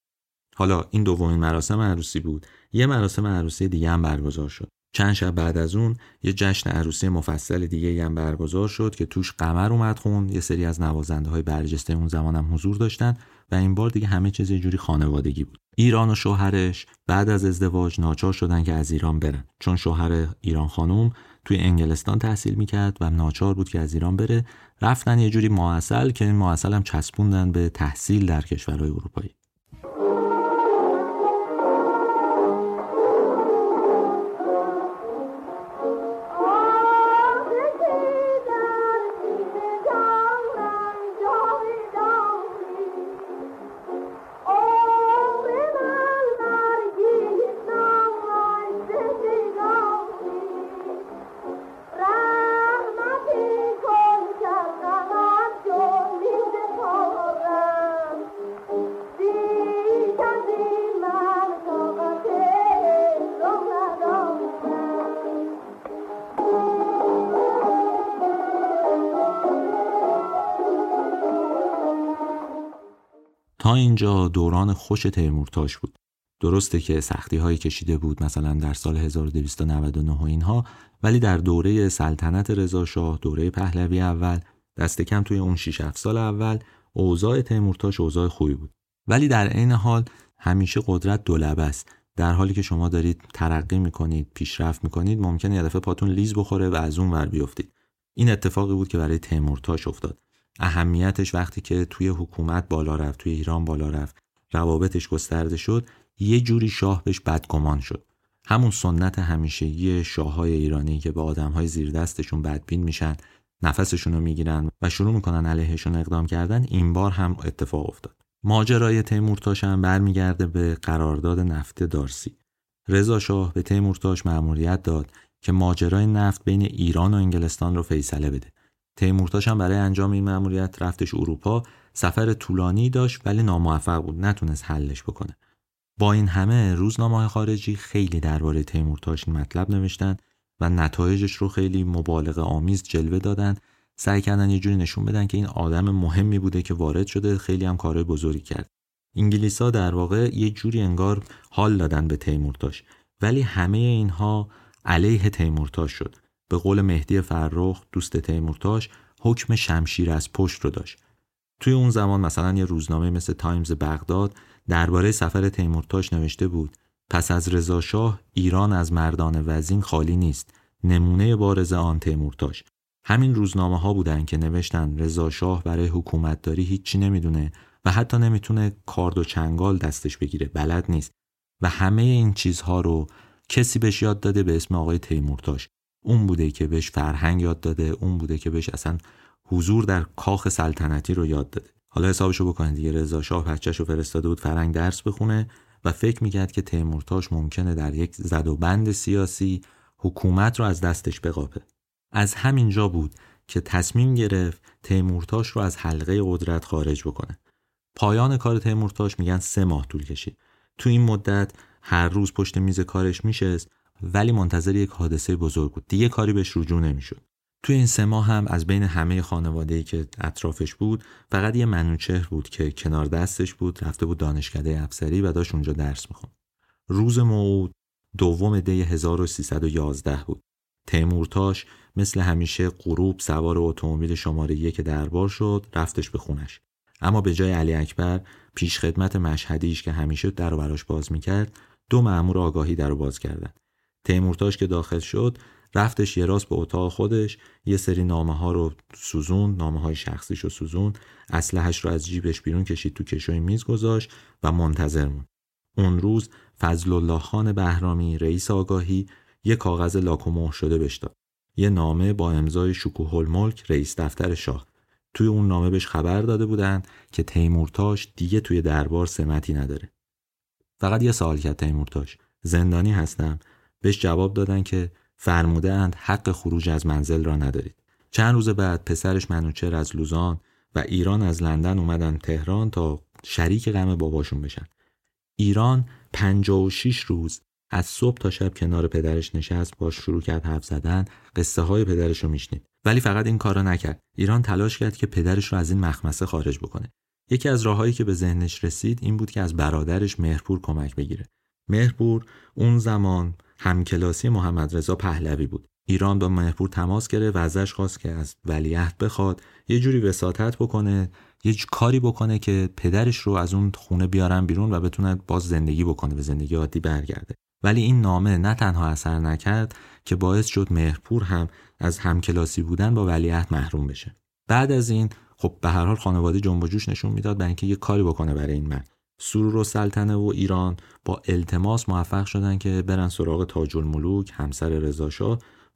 حالا این دومین مراسم عروسی بود یه مراسم عروسی دیگه هم برگزار شد. چند شب بعد از اون یه جشن عروسی مفصل دیگه هم برگزار شد که توش قمر اومد خون یه سری از نوازنده های برجسته اون زمان هم حضور داشتن. و این بار دیگه همه چیز یه جوری خانوادگی بود. ایران و شوهرش بعد از ازدواج ناچار شدن که از ایران برن. چون شوهر ایران خانوم توی انگلستان تحصیل می‌کرد و ناچار بود که از ایران بره رفتن یه جوری معسل که این معسل هم چسبوندن به تحصیل در کشورهای اروپایی. تا اینجا دوران خوش تیمورتاش بود. درسته که سختی هایی کشیده بود مثلا در سال 1299 و اینها ولی در دوره سلطنت رضا شاه دوره پهلوی اول دست کم توی اون 6 7 سال اول اوضاع تیمورتاش اوضاع خوبی بود. ولی در عین حال همیشه قدرت دولبه است. در حالی که شما دارید ترقی می‌کنید پیشرفت می‌کنید ممکنه یه دفعه پاتون لیز بخوره و از اون ور بیفتید. این اتفاقی بود که برای تیمورتاش افتاد. اهمیتش وقتی که توی حکومت بالا رفت توی ایران بالا رفت روابطش گسترده شد یه جوری شاه بهش بدگمان شد. همون سنت همیشگی شاههای ایرانی که به آدمهای زیر دستشون بدبین میشن نفسشون رو می‌گیرن و شروع می‌کنن علیهشون اقدام کردن این بار هم اتفاق افتاد. ماجرای تیمورتاش هم برمیگرده به قرارداد نفت دارسی. رضا شاه به تیمورتاش مأموریت داد که ماجرای نفت بین ایران و انگلستان رو فیصله بده. تیمورتاش هم برای انجام این مأموریت رفتش اروپا. سفر طولانی داشت ولی ناموفق بود. نتونست حلش بکنه. با این همه روزنامه خارجی خیلی درباره تیمورتاش مطلب نوشتن و نتایجش رو خیلی مبالغه آمیز جلوه دادن. سعی کردن یه جوری نشون بدن که این آدم مهمی بوده که وارد شده. خیلی هم کارهای بزرگی کرد. انگلیسا در واقع یه جوری انگار حال دادن به تیمورتاش. ولی همه اینها علیه تیمورتاش شد. به قول مهدی فرخ دوست تیمورتاش حکم شمشیر از پشت رو داشت. توی اون زمان مثلا یه روزنامه مثل تایمز بغداد درباره سفر تیمورتاش نوشته بود پس از رضا شاه ایران از مردان وزین خالی نیست. نمونه بارز آن تیمورتاش. همین روزنامه ها بودن که نوشتن رضا شاه برای حکومتداری هیچی نمی‌دونه و حتی نمی‌تونه کارد و چنگال دستش بگیره بلد نیست. و همه این چیزها رو کسی بهش یاد داده به اسم آقای تیمورتاش. اون بوده که بهش فرهنگ یاد داده اون بوده که بهش اصلا حضور در کاخ سلطنتی رو یاد داده. حالا حسابشو بکنید دیگه رضا شاه بچه‌شو فرستاده بود فرهنگ درس بخونه و فکر می‌کرد که تیمورتاش ممکنه در یک زد و بند سیاسی حکومت رو از دستش بقاپه. از همین جا بود که تصمیم گرفت تیمورتاش رو از حلقه قدرت خارج بکنه. پایان کار تیمورتاش میگن سه ماه طول کشید. تو این مدت هر روز پشت میز کارش میشست. ولی منتظر یک حادثه بزرگ بود. دیگه کاری بهش رجوع نمی‌شد. توی این سه ماه هم از بین همه خانواده‌ای که اطرافش بود فقط یه منوچهر بود که کنار دستش بود رفته بود دانشکده افسری و داشت اونجا درس می‌خوند. روز موعود دوم دی 1311 بود. تیمورتاش مثل همیشه غروب سوار اتومبیل شماره یک دربار شد رفتش به خونش. اما به جای علی اکبر پیش خدمت مشهدیش که همیشه در براش باز می‌کرد دو مأمور آگاهی در باز کردن تیمورتاش که داخل شد رفتش یه راست به اتاق خودش یه سری نامه ها رو سوزون نامه های شخصیش رو سوزون اسلحش رو از جیبش بیرون کشید تو کشوی میز گذاشت و منتظر موند. اون روز فضل الله خان بهرامی رئیس آگاهی یه کاغذ لاک شده بهش داد. یه نامه با امضای شکوه الملک رئیس دفتر شاه. توی اون نامه بهش خبر داده بودن که تیمورتاش دیگه توی دربار سمتی نداره. فقط یه سوال کرد تیمورتاش. زندانی هستم؟ بهش جواب دادن که فرموده اند حق خروج از منزل را ندارید. چند روز بعد پسرش منوچر از لوزان و ایران از لندن اومدن تهران تا شریک غم باباشون بشن. ایران 56 روز از صبح تا شب کنار پدرش نشست باش شروع کرد حرف زدن قصه های پدرش رو میشنید. ولی فقط این کارا نکرد. ایران تلاش کرد که پدرش رو از این مخمسه خارج بکنه. یکی از راههایی که به ذهنش رسید این بود که از برادرش مهرپور کمک بگیره. مهرپور اون زمان همکلاسی محمد رضا پهلوی بود. ایران با مهرپور تماس گرفت و ازش خواست که از ولیعهد بخواد. یه جوری وساطت بکنه یه کاری بکنه که پدرش رو از اون خونه بیارن بیرون و بتونه باز زندگی بکنه به زندگی عادی برگرده. ولی این نامه نه تنها اثر نکرد که باعث شد مهرپور هم از همکلاسی بودن با ولیعهد محروم بشه. بعد از این خب به هر حال خانواده جنب جوش نشون می‌داد برای اینکه یه کاری بکنه برای این مرد. سرور و سلطنه و ایران با التماس موفق شدن که برن سراغ تاج الملوک همسر رضا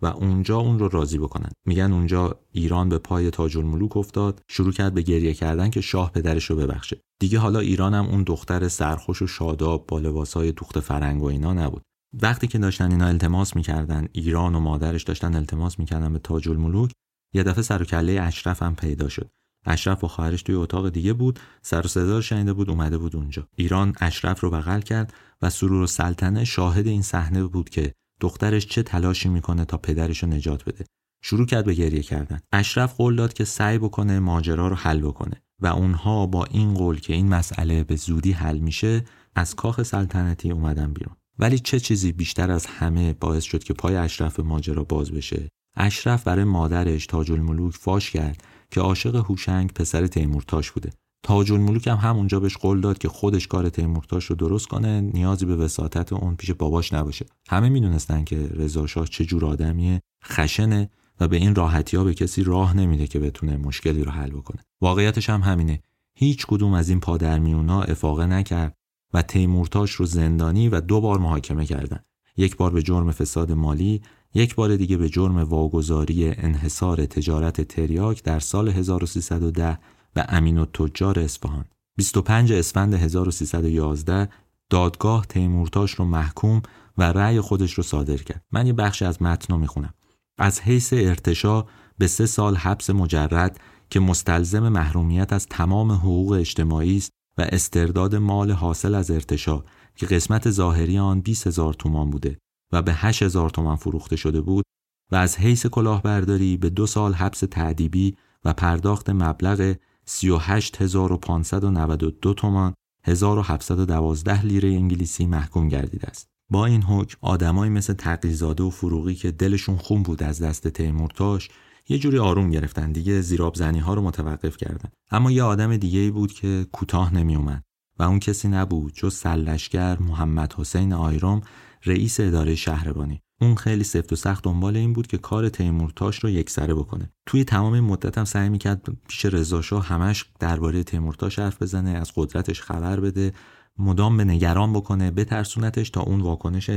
و اونجا اون رو راضی بکنن. میگن اونجا ایران به پای تاج الملوک افتاد شروع کرد به گریه کردن که شاه پدرش رو ببخشه. دیگه حالا ایران هم اون دختر سرخوش و شاداب با لباسای دوخت فرنگ و اینا نبود. وقتی که داشتن اینا التماس می‌کردن ایران و مادرش داشتن التماس می‌کردن به تاج الملوک یه دفعه سر و کله اشرف هم پیدا شد. اشرف و خواهرش توی اتاق دیگه بود سر و صدا شنیده بود اومده بود اونجا. ایران اشرف رو بغل کرد و سرور سلطنه شاهد این صحنه بود که دخترش چه تلاشی می‌کنه تا پدرش رو نجات بده. شروع کرد به گریه کردن. اشرف قول داد که سعی بکنه ماجرا رو حل بکنه و اونها با این قول که این مسئله به زودی حل میشه از کاخ سلطنتی اومدن بیرون. ولی چه چیزی بیشتر از همه باعث شد که پای اشرف ماجرا باز بشه؟ اشرف برای مادرش تاج الملوک فاش کرد که عاشق هوشنگ پسر تیمورتاش بوده. تاج الملوک هم همونجا بهش قول داد که خودش کار تیمورتاش رو درست کنه نیازی به وساطت اون پیش باباش نباشه. همه می‌دونستن که رضا شاه چه جور آدمیه خشنه و به این راحتی ها به کسی راه نمیده که بتونه مشکلی رو حل بکنه. واقعیتش هم همینه. هیچ کدوم از این پادرمیونا افاقه نکرد و تیمورتاش رو زندانی و دو بار محاکمه کردن. یک بار به جرم فساد مالی یک بار دیگه به جرم واگذاری انحصار تجارت تریاک در سال 1310 به امین و تجار اصفهان. 25 اسفند 1311 دادگاه تیمورتاش رو محکوم و رأی خودش رو صادر کرد. من یه بخش از متن رو می‌خونم. از حیث ارتشا به سه سال حبس مجرد که مستلزم محرومیت از تمام حقوق اجتماعی است و استرداد مال حاصل از ارتشا که قسمت ظاهری آن 20 هزار تومان بوده. و به 8 هزار تومان فروخته شده بود و از حیث کلاهبرداری به دو سال حبس تعدیبی و پرداخت مبلغ 38592 تومان 1712 لیره انگلیسی محکوم گردیده است. با این حکم آدمایی مثل تقیزاده و فروغی که دلشون خون بود از دست تیمورتاش یه جوری آروم گرفتن دیگه زیراب زنی ها رو متوقف کردن اما یه آدم دیگه بود که کوتاه نمی اومد و اون کسی نبود جز سلشگر محمد حسین آیرام رئیس اداره شهربانی. اون خیلی سفت و سخت دنبال این بود که کار تیمورتاش رو یکسره بکنه. توی تمام مدت هم سعی می‌کرد پیش رضاشاه همش درباره تیمورتاش حرف بزنه از قدرتش خبر بده مدام به نگران بکنه بترسونتش تا اون واکنش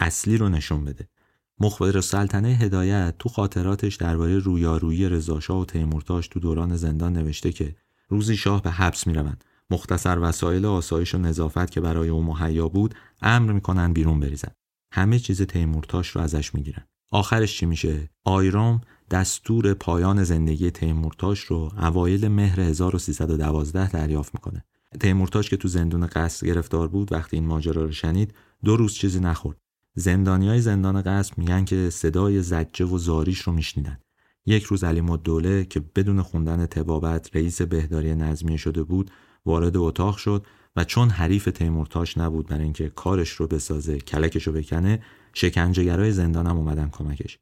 اصلی رو نشون بده. مخبر سلطنه هدایت تو خاطراتش درباره رویارویی رضاشاه و تیمورتاش تو دوران زندان نوشته که روزی شاه به حبس می‌روند. مختصر وسایل آسایش و نظافت که برای او مهیا بود امر می‌کنن بیرون بریزن. همه چیز تیمورتاش رو ازش می‌گیرن. آخرش چی میشه؟ آیرام دستور پایان زندگی تیمورتاش رو اوایل مهر 1312 دریافت می‌کنه. تیمورتاش که تو زندون قصر گرفتار بود وقتی این ماجرا رو شنید دو روز چیزی نخورد. های زندان قصر میگن که صدای زجه و زاریش رو میشنیدن. یک روز علی مدوله که بدون خوندن تبابت رئیس بهداری نظمیه شده بود وارد اتاق شد و چون حریف تیمورتاش نبود برای اینکه کارش رو بسازه کلکش رو بکنه شکنجهگرای زندانم اومدن کمکش.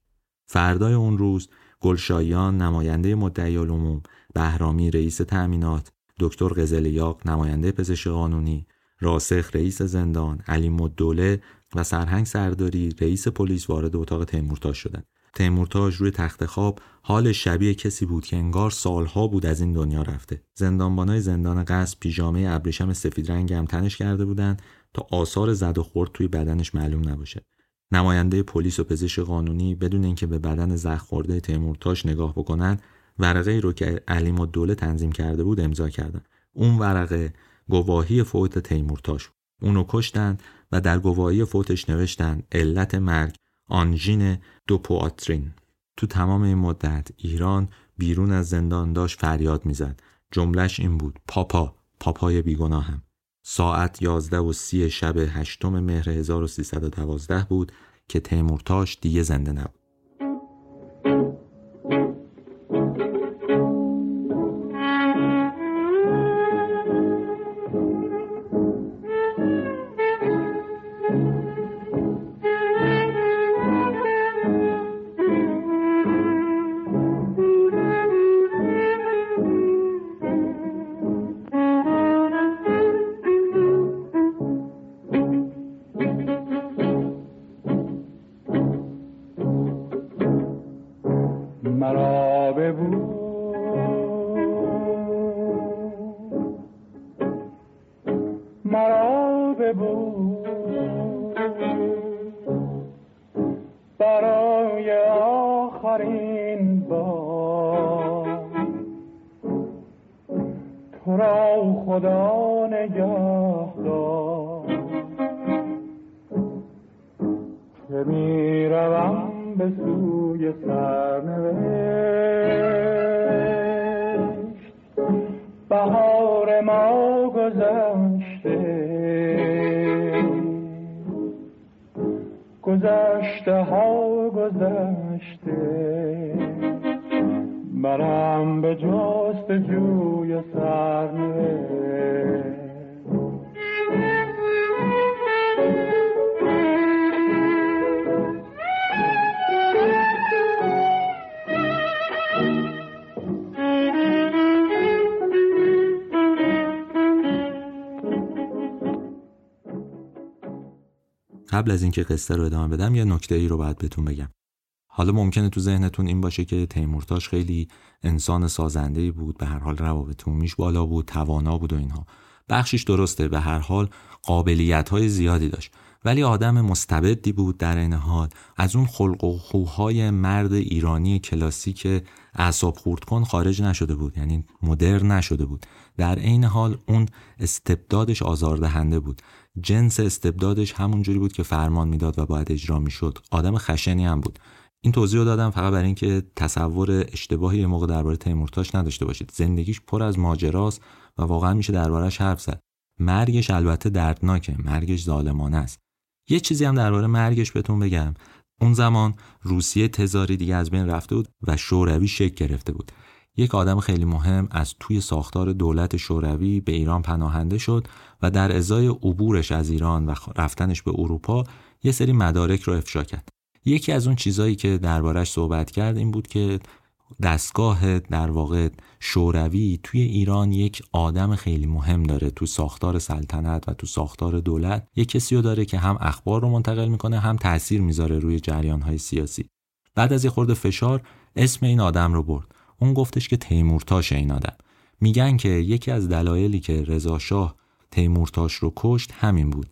فردای اون روز گلشایان نماینده مدعی العموم بهرامی رئیس تأمینات دکتر قزلیاق نماینده پزشک قانونی راسخ رئیس زندان علی مدوله و سرهنگ سرداری رئیس پلیس وارد اتاق تیمورتاش شدند تیمورتاش روی تخت خواب حال شبیه کسی بود که انگار سالها بود از این دنیا رفته. زندانبانای زندان قصد پیژامه ابریشم سفید رنگ هم تنش کرده بودند تا آثار زد و خورد توی بدنش معلوم نباشه. نماینده پلیس و پزشک قانونی بدون اینکه به بدن زخم خورده تیمورتاش نگاه بکنن ورقه ای رو که علیم و دوله تنظیم کرده بود امضا کردن. اون ورقه گواهی فوت تیمورتاش اونو کشتن و در گواهی فوتش نوشتن علت مرگ آنژین دوپواترین تو تمام این مدت ایران بیرون از زندان داشت فریاد می‌زد. جملش این بود پاپا پاپای بیگناهم. ساعت یازده و سی شب هشتم مهر 1312 بود که تیمورتاش دیگه زنده نبود. قبل از اینکه قصه رو ادامه بدم یه نکته ای رو باید بهتون بگم. حالا ممکنه تو ذهنتون این باشه که تیمورتاش خیلی انسان سازنده بود به هر حال روابط عمومیش بالا بود توانا بود و اینها. بخشش درسته به هر حال قابلیت های زیادی داشت. ولی آدم مستبدی بود در این حال. از اون خلق و خوهای مرد ایرانی کلاسیک اعصاب خورد کن خارج نشده بود یعنی مدرن نشده بود. در عین حال اون استبدادش آزاردهنده بود. جنس استبدادش همون جوری بود که فرمان می‌داد و باید اجرا می‌شد. آدم خشنی هم بود. این توضیح رو دادم فقط برای اینکه تصور اشتباهی یه موقع درباره تیمورتاش نداشته باشید. زندگیش پر از ماجراست و واقعا میشه دربارش حرف زد. مرگش البته دردناکه مرگش ظالمانه است. یه چیزی هم درباره مرگش بهتون بگم. اون زمان روسیه تزاری دیگه از بین رفته بود و شوروی شکل گرفته بود. یک آدم خیلی مهم از توی ساختار دولت شوروی به ایران پناهنده شد و در ازای عبورش از ایران و رفتنش به اروپا یه سری مدارک رو افشا کرد. یکی از اون چیزهایی که دربارش صحبت کرد این بود که دستگاه در واقع شوروی توی ایران یک آدم خیلی مهم داره تو ساختار سلطنت و تو ساختار دولت. یک کسی رو داره که هم اخبار رو منتقل می‌کنه هم تاثیر می‌ذاره روی جریان های سیاسی. بعد از یه خورده فشار اسم این آدم رو برد. اون گفتش که تیمورتاش این آدم. میگن که یکی از دلایلی که رضا شاه تیمورتاش رو کشت همین بود.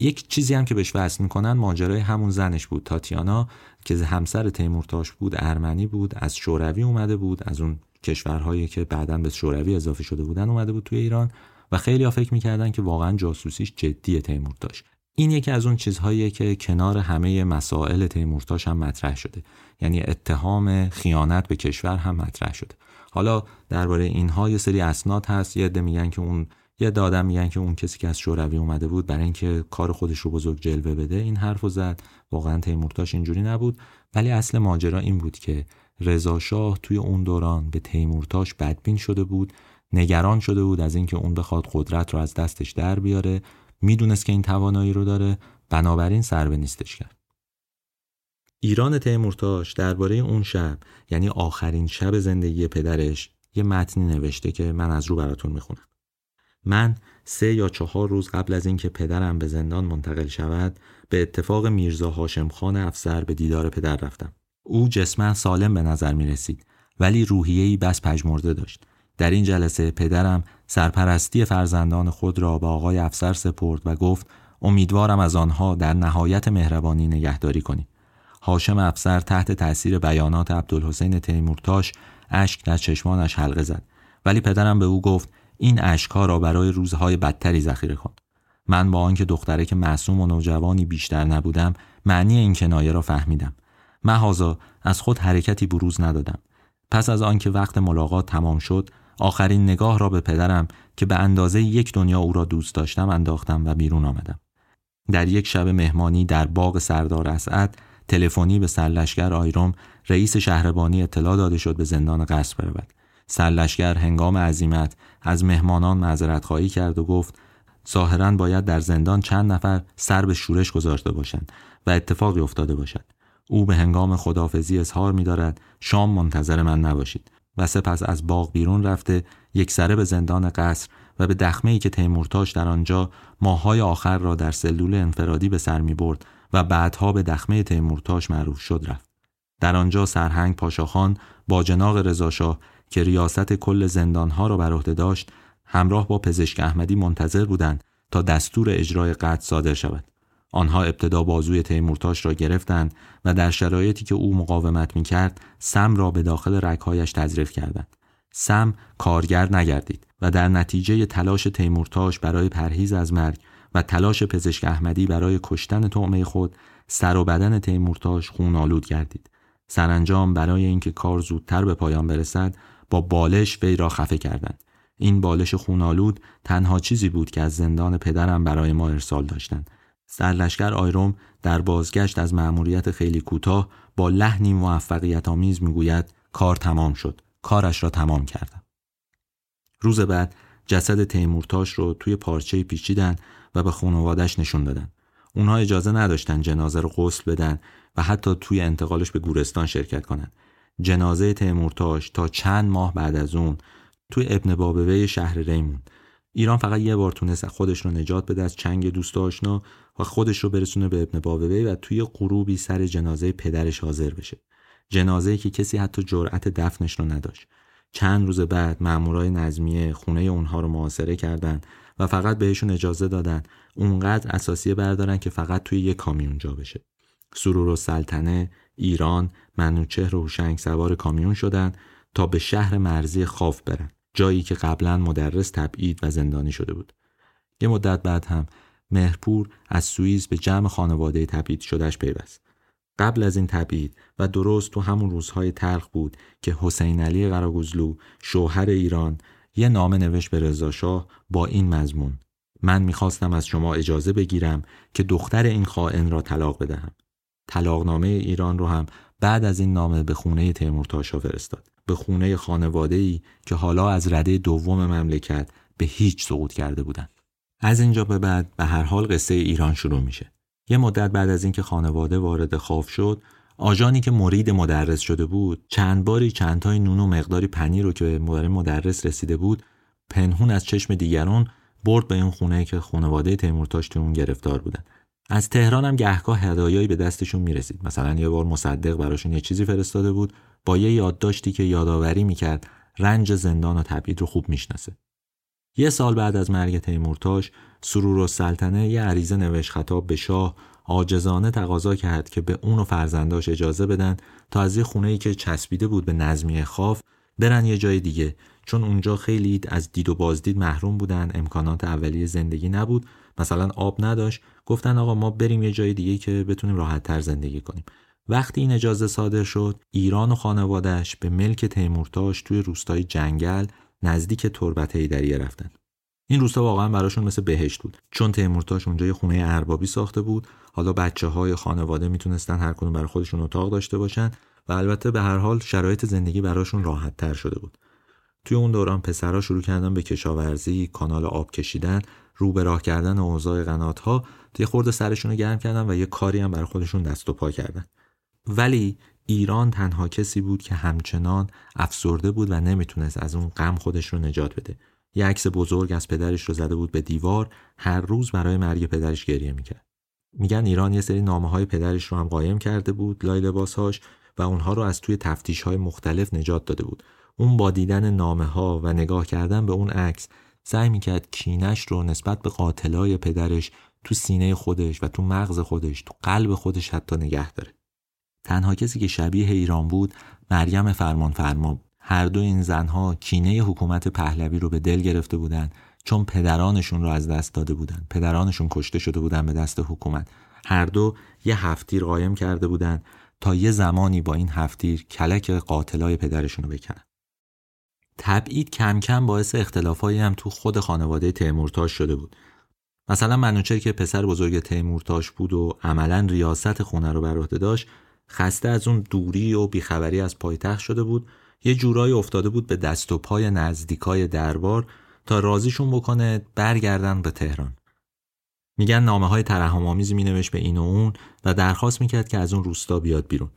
یک چیزی هم که بهش وصل می‌کنن ماجرای همون زنش بود تاتیانا که همسر تیمورتاش بود ارمنی بود از شوروی اومده بود از اون کشورهایی که بعدا به شوروی اضافه شده بودن اومده بود توی ایران و خیلی ها فکر می‌کردن که واقعا جاسوسیش جدی تیمورتاش. این یکی از اون چیزهاییه که کنار همه مسائل تیمورتاش هم مطرح شده. یعنی اتهام خیانت به کشور هم مطرح شده. حالا درباره اینها یه سری اسناد هست. یه عده میگن که اون یه دادم میگن که اون کسی که از شوروی اومده بود برای اینکه کار خودش رو بزرگ جلوه بده این حرفو زد. واقعا تیمورتاش اینجوری نبود. ولی اصل ماجرا این بود که رضا شاه توی اون دوران به تیمورتاش بدبین شده بود نگران شده بود از اینکه اون بخواد قدرت رو از دستش در بیاره. می‌دونست که این توانایی رو داره. بنابراین سر به نیستش کرد. ایران تیمورتاش درباره اون شب یعنی آخرین شب زندگی پدرش یه متنی نوشته که من از رو براتون می‌خونم. من سه یا چهار روز قبل از اینکه پدرم به زندان منتقل شود به اتفاق میرزا هاشم خان افسر به دیدار پدر رفتم. او جسما سالم به نظر می رسید ولی روحیه‌ای بس پژمرده داشت. در این جلسه پدرم سرپرستی فرزندان خود را به آقای افسر سپرد و گفت امیدوارم از آنها در نهایت مهربانی نگهداری کنی. هاشم افسر تحت تاثیر بیانات عبدالحسین تیمورتاش اشک در چشمانش حلقه زد. ولی پدرم به او گفت این اشکها را برای روزهای بدتری ذخیره کن. من با آنکه دختره که معصوم و نوجوانی بیشتر نبودم معنی این کنایه را فهمیدم. محازا از خود حرکتی بروز ندادم. پس از آنکه وقت ملاقات تمام شد آخرین نگاه را به پدرم که به اندازه یک دنیا او را دوست داشتم انداختم و بیرون آمدم. در یک شب مهمانی در باغ سردار اسعد تلفنی به سرلشگر آیروم رئیس شهربانی اطلاع داده شد به زندان قصر برود. سرلشگر هنگام عزیمت از مهمانان معذرت خواهی کرد و گفت ظاهرا باید در زندان چند نفر سر به شورش گذاشته باشند و اتفاقی افتاده باشد. او به هنگام خدافزی اظهار می دارد شام منتظر من نباشید. و سپس از باغ بیرون رفته یک سره به زندان قصر و به دخمه ای که تیمورتاش در آنجا ماهای آخر را در سلول انفرادی به سر می برد و بعدها به دخمه تیمورتاش معروف شد رفت. در آنجا سرهنگ پاشاخان با جناق رضاشاه که ریاست کل زندانها را بر عهده داشت همراه با پزشک احمدی منتظر بودند تا دستور اجرای قتل صادر شود آنها ابتدا بازوی تیمورتاش را گرفتند و در شرایطی که او مقاومت می کرد سم را به داخل رگهایش تزریف کردند سم کارگر نگردید و در نتیجه تلاش تیمورتاش برای پرهیز از مرگ تلاش پزشک احمدی برای کشتن طعمه خود سر و بدن تیمورتاش خون آلود گردید. سرانجام برای اینکه کار زودتر به پایان برسد با بالش وی را خفه کردند. این بالش خونالود تنها چیزی بود که از زندان پدرم برای ما ارسال داشتند. سرلشکر آیروم در بازگشت از مأموریت خیلی کوتاه با لحنی موفقیت آمیز می‌گوید کار تمام شد. کارش را تمام کردم. روز بعد جسد تیمورتاش رو توی پارچه پیچیدن و به خانوادش نشون دادن. اونها اجازه نداشتن جنازه رو غسل بدن و حتی توی انتقالش به گورستان شرکت کنند. جنازه تیمورتاش تا چند ماه بعد از اون توی ابن بابوه شهر ریمون ایران فقط یه بار تونست خودش رو نجات بده از چنگ دوست آشنا و خودش رو برسونه به ابن بابوه و توی غروبی سر جنازه پدرش حاضر بشه. جنازه که کسی حتی جرأت دفنش رو نداشت. چند روز بعد مامورای نظمیه خونه اونها رو محاصره کردند و فقط بهشون اجازه دادن اونقدر اساسیه بردارن که فقط توی یه کامیون جا بشه. سرور و سلطنه ایران منوچهر و هوشنگ سوار کامیون شدن تا به شهر مرزی خاف برن جایی که قبلا مدرس تبعید و زندانی شده بود. یه مدت بعد هم مهرپور از سوئیس به جمع خانواده تبعید شدهش پیوست. قبل از این تبعید و درست تو همون روزهای تلخ بود که حسین علی قراگزلو شوهر ایران یه نامه نوشت به رضا با این مضمون. من می‌خواستم از شما اجازه بگیرم که دختر این خائن را طلاق بدهم. طلاقنامه ایران رو هم بعد از این نامه به خونه تیمورتاشا فرستاد. به خونه خانواده ای که حالا از رده دوم مملکت به هیچ سقوط کرده بودند. از اینجا به بعد به هر حال قصه ایران شروع میشه. یه مدت بعد از اینکه خانواده وارد خوف شد آژانی که مرید مدرس شده بود چند باری چند تای نون و مقداری پنیر رو که به مدرس رسیده بود پنهون از چشم دیگران برد به این خونه که خانواده تیمورتاش تو اون گرفتار بودن. از تهران هم گهگاه هدایایی به دستشون می‌رسید. مثلا یه بار مصدق براشون یه چیزی فرستاده بود با یه یادداشتی که یادآوری می‌کرد رنج زندان و تبعید رو خوب می‌شناسه. یه سال بعد از مرگ تیمورتاش سرور و سلطنه یه عریضه نوشت خطاب به شاه عاجزانه تقاضا کرد که به اون و فرزنداش اجازه بدن تا از یه خونه ای که چسبیده بود به نظمی خاف برن یه جای دیگه. چون اونجا خیلی از دید و بازدید محروم بودن امکانات اولیه زندگی نبود. مثلا آب نداشت. گفتن آقا ما بریم یه جای دیگه که بتونیم راحت تر زندگی کنیم. وقتی این اجازه صادر شد ایران و خانوادهش به ملک تیمورتاش توی روستای جنگل نزدیک تربت هیدریه رفتن. این روستا واقعا براشون مثل بهشت بود. چون تیمورتاش اونجا یه خونه اربابی ساخته بود. حالا بچه های خانواده می‌تونستن هر کدوم برای خودشون اتاق داشته باشن و البته به هر حال شرایط زندگی براشون راحت تر شده بود. توی اون دوران پسرها شروع کردن به کشاورزی کانال آب کشیدن رو به راه کردن اوضاع قنات ها یه خورده سرشون رو گرم کردن و یه کاری هم برای خودشون دست و پا کردن. ولی ایران تنها کسی بود که همچنان افسرده بود و نمی‌تونست از اون غم خودش رو نجات بده. یه عکس بزرگ از پدرش رو زده بود به دیوار هر روز برای مرگ پدرش گریه می‌کرد. میگن ایران یه سری نامه های پدرش رو هم قایم کرده بود لای لباسهاش و اونها رو از توی تفتیش های مختلف نجات داده بود. اون با دیدن نامه ها و نگاه کردن به اون عکس سعی می‌کرد کینش رو نسبت به قاتلای پدرش تو سینه خودش و تو مغز خودش تو قلب خودش حتی نگه داره. تنها کسی که شبیه ایران بود مریم فرمان فرما هر دو این زنها کینه حکومت پهلوی رو به دل گرفته بودند چون پدرانشون رو از دست داده بودند. پدرانشون کشته شده بودن به دست حکومت. هر دو یه هفتیر قایم کرده بودند تا یه زمانی با این هفتیر کلک قاتلای پدرشون رو بکنن. تبعید کم کم باعث اختلافایی هم تو خود خانواده تیمورتاش شده بود. مثلا منوچه که پسر بزرگ تیمورتاش بود و عملا ریاست خونه رو بر عهده داشت خسته از اون دوری و بیخبری از پایتخت شده بود یه جورایی افتاده بود به دست و پای نزدیکای دربار تا رازیشون بکنه برگردن به تهران میگن نامه های ترحم آمیزی می نوشت به این و اون و درخواست می‌کرد که از اون روستا بیاد بیرون.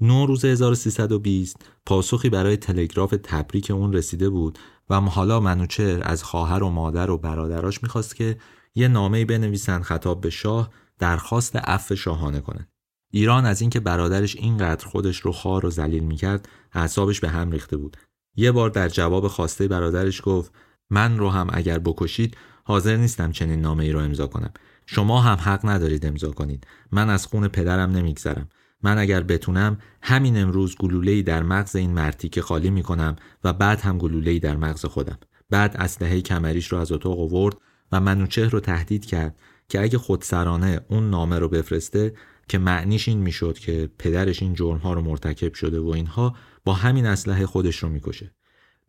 9 روز 1320 پاسخی برای تلگراف تبریک اون رسیده بود و حالا منوچهر از خواهر و مادر و برادراش می‌خواست که یه نامه بنویسن خطاب به شاه درخواست عفو شاهانه کنه. ایران از اینکه برادرش اینقدر خودش رو خار و ذلیل می‌کرد اعصابش به هم ریخته بود. یه بار در جواب خواسته برادرش گفت من رو هم اگر بکشید حاضر نیستم چنین نامه ای را امضا کنم. شما هم حق ندارید امضا کنید. من از خون پدرم نمیگذرم. من اگر بتونم همین امروز گلوله‌ای در مغز این مرتی که خالی می‌کنم و بعد هم گلوله‌ای در مغز خودم. بعد اسلحه کمریش رو از اتاق آورد و منوچه رو تهدید کرد که اگه خودسرانه اون نامه رو بفرسته که معنیش این می‌شد که پدرش این جرم ها رو مرتکب شده و اینها با همین اسلحه خودش رو می‌کشه.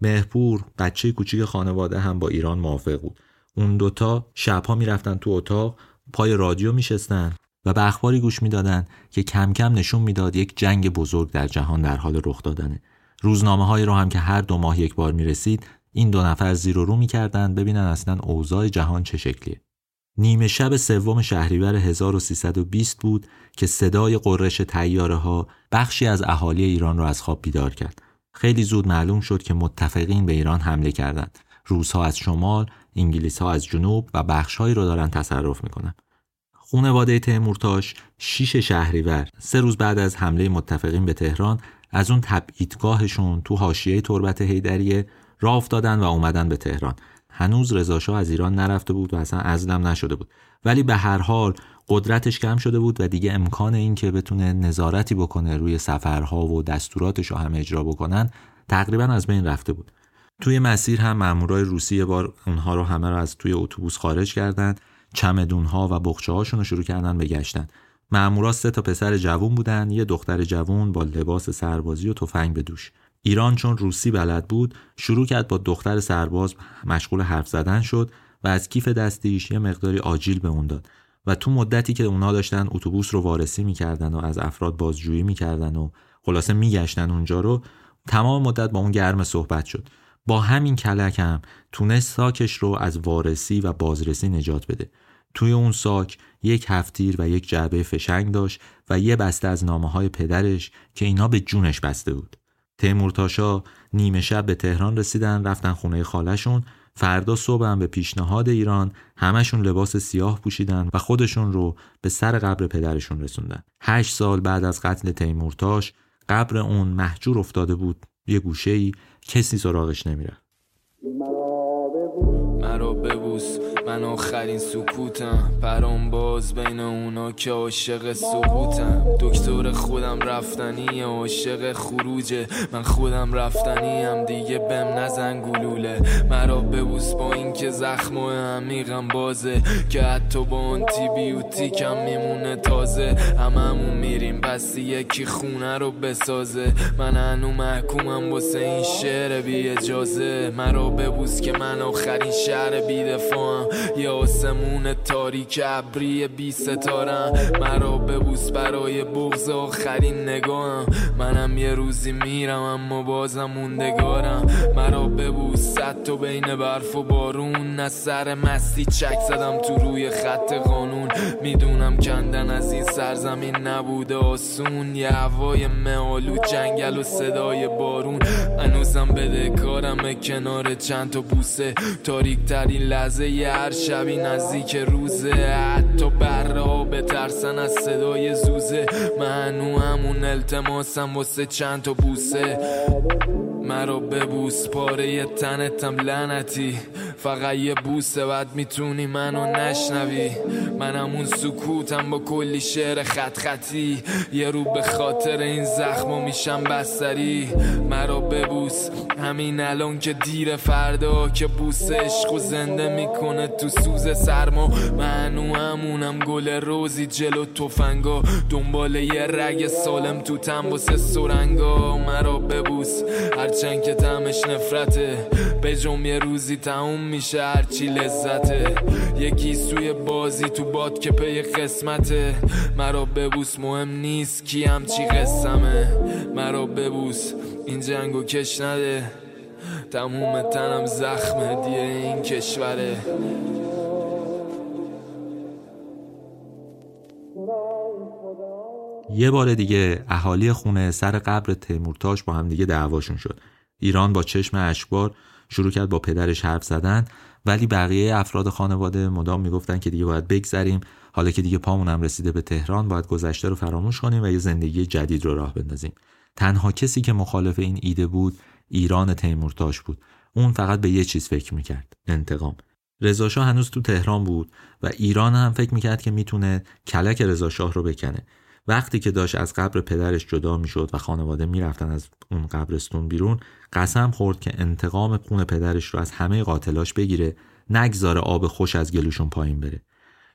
مهپور بچه کوچیک خانواده هم با ایران موافق بود. اون دوتا شبها می‌رفتن تو اتاق پای رادیو میشستن و به اخباری گوش می‌دادن که کم کم نشون می‌داد یک جنگ بزرگ در جهان در حال رخ دادنه. روزنامه هایی رو هم که هر دو ماه یک بار می‌رسید این دو نفر زیر و رو می‌کردن ببینن اصلا اوضاع جهان چه شکلیه. نیمه شب سوم شهریور 1320 بود که صدای قررش تیاره ها بخشی از اهالی ایران را از خواب بیدار کرد. خیلی زود معلوم شد که متفقین به ایران حمله کردند. روزها از شمال، انگلیس ها از جنوب و بخشهایی رو دارن تصرف می‌کنن. خونواده تیمورتاش شیش شهریور سه روز بعد از حمله متفقین به تهران از اون تبعیدگاهشون تو حاشیه تربت هیدریه راه افتادن و اومدن به تهران هنوز رضاشاه از ایران نرفته بود و اصلا ازلم نشده بود. ولی به هر حال قدرتش کم شده بود و دیگه امکان این که بتونه نظارتی بکنه روی سفرها و دستوراتش رو هم اجرا بکنن تقریبا از بین رفته بود. توی مسیر هم مامورای روسی یه بار اونها رو همه رو از توی اتوبوس خارج کردند چمدونها و بخچه رو شروع کردن به گشتن. مامورا سه تا پسر جوون بودن یه دختر جوون با لباس سربازی و تفنگ به دوش. ایران چون روسی بلد بود شروع کرد با دختر سرباز مشغول حرف زدن شد و از کیف دستیش یه مقداری آجیل به اون داد و تو مدتی که اونا داشتن اتوبوس رو وارسی می‌کردن و از افراد بازجویی می‌کردن و خلاصه میگشتن اونجا رو تمام مدت با اون گرم صحبت شد. با همین کلک هم تونست ساکش رو از وارسی و بازرسی نجات بده. توی اون ساک یک هفتیر و یک جعبه فشنگ داشت و یه بسته از نامه های پدرش که اینا به جونش بسته بود. تیمورتاشا نیمه شب به تهران رسیدن رفتن خونه خالشون فردا صبح هم به پیشنهاد ایران همشون لباس سیاه پوشیدن و خودشون رو به سر قبر پدرشون رسوندن. هشت سال بعد از قتل تیمورتاش قبر اون محجور افتاده بود. یه گوشه ای کسی سراغش نمیره مرا ببوس. من آخرین سکوتم. پرام باز بین اونا که عاشق سقوطم دکتر خودم رفتنی عاشق خروجه. من خودم رفتنی هم دیگه بم نزن گلوله مرا ببوس با اینکه زخم و عمیقم بازه. که حتی با آنتی بیوتیکم میمونه تازه. هممون میریم پس یکی خونه رو بسازه. من هنو محکومم واسه این شعر بی اجازه مرا ببوس که من آخرین شهر بی دفاعم. یه آسمون تاریک ابری بی ستارم. مرا ببوس برای بغز آخرین نگاهم. منم یه روزی میرم اما بازم موندگارم. مرا ببوس صد تو بین برف و بارون. نه سر مستی چک زدم تو روی خط قانون. می‌دونم کندن از این سرزمین نبوده آسون. یه هوای معالو جنگل و صدای بارون. هنوزم بده کارم کنار چند تا بوسه. تاریک ترین لحظه یه هر شبی نزدیک روزه حتی بره ها بترسن از صدای زوزه. منو همون التماسم واسه چند تا بوسه. مرا ببوس پاره تنتم لعنتی. فقط یه بوسه بعد می‌تونی منو نشنوی. من همون سکوتم با کلی شعر خط خطی. یه رو به خاطر این زخمو میشم بستری. مرا ببوس. همین الان که دیر فردا که بوس عشق و زنده می‌کنه تو سوز سرما. منو همونم گل روزی جلو توفنگا دنبال یه رگ سالم تو تن واسه سرنگا. مرا ببوس. هرچند که تمش نفرته. به یه روزی تموم میشه هرچی لذته. یکی سوی بازی تو باد که پی قسمته. مرا ببوس مهم نیست کی چی قسمه. مرا ببوس این جنگو کش نده. تموم تنم زخمه دیه این کشوره. یه بار دیگه اهالی خونه سر قبر تیمورتاش با هم دیگه دعواشون شد. ایران با چشم اشکبار شروع کرد با پدرش حرف زدن ولی بقیه افراد خانواده مدام می‌گفتن که دیگه باید بگذریم. حالا که دیگه پامونم رسیده به تهران باید گذشته رو فراموش کنیم و یه زندگی جدید رو راه بندازیم. تنها کسی که مخالف این ایده بود ایران تیمورتاش بود. اون فقط به یه چیز فکر می‌کرد انتقام. رضاشاه هنوز تو تهران بود و ایران هم فکر می‌کرد که می‌تونه کلک رضاشاه رو بکنه. وقتی که داشت از قبر پدرش جدا می‌شد و خانواده می‌رفتن از اون قبرستون بیرون قسم خورد که انتقام خون پدرش رو از همه قاتلاش بگیره نگذاره آب خوش از گلوشون پایین بره.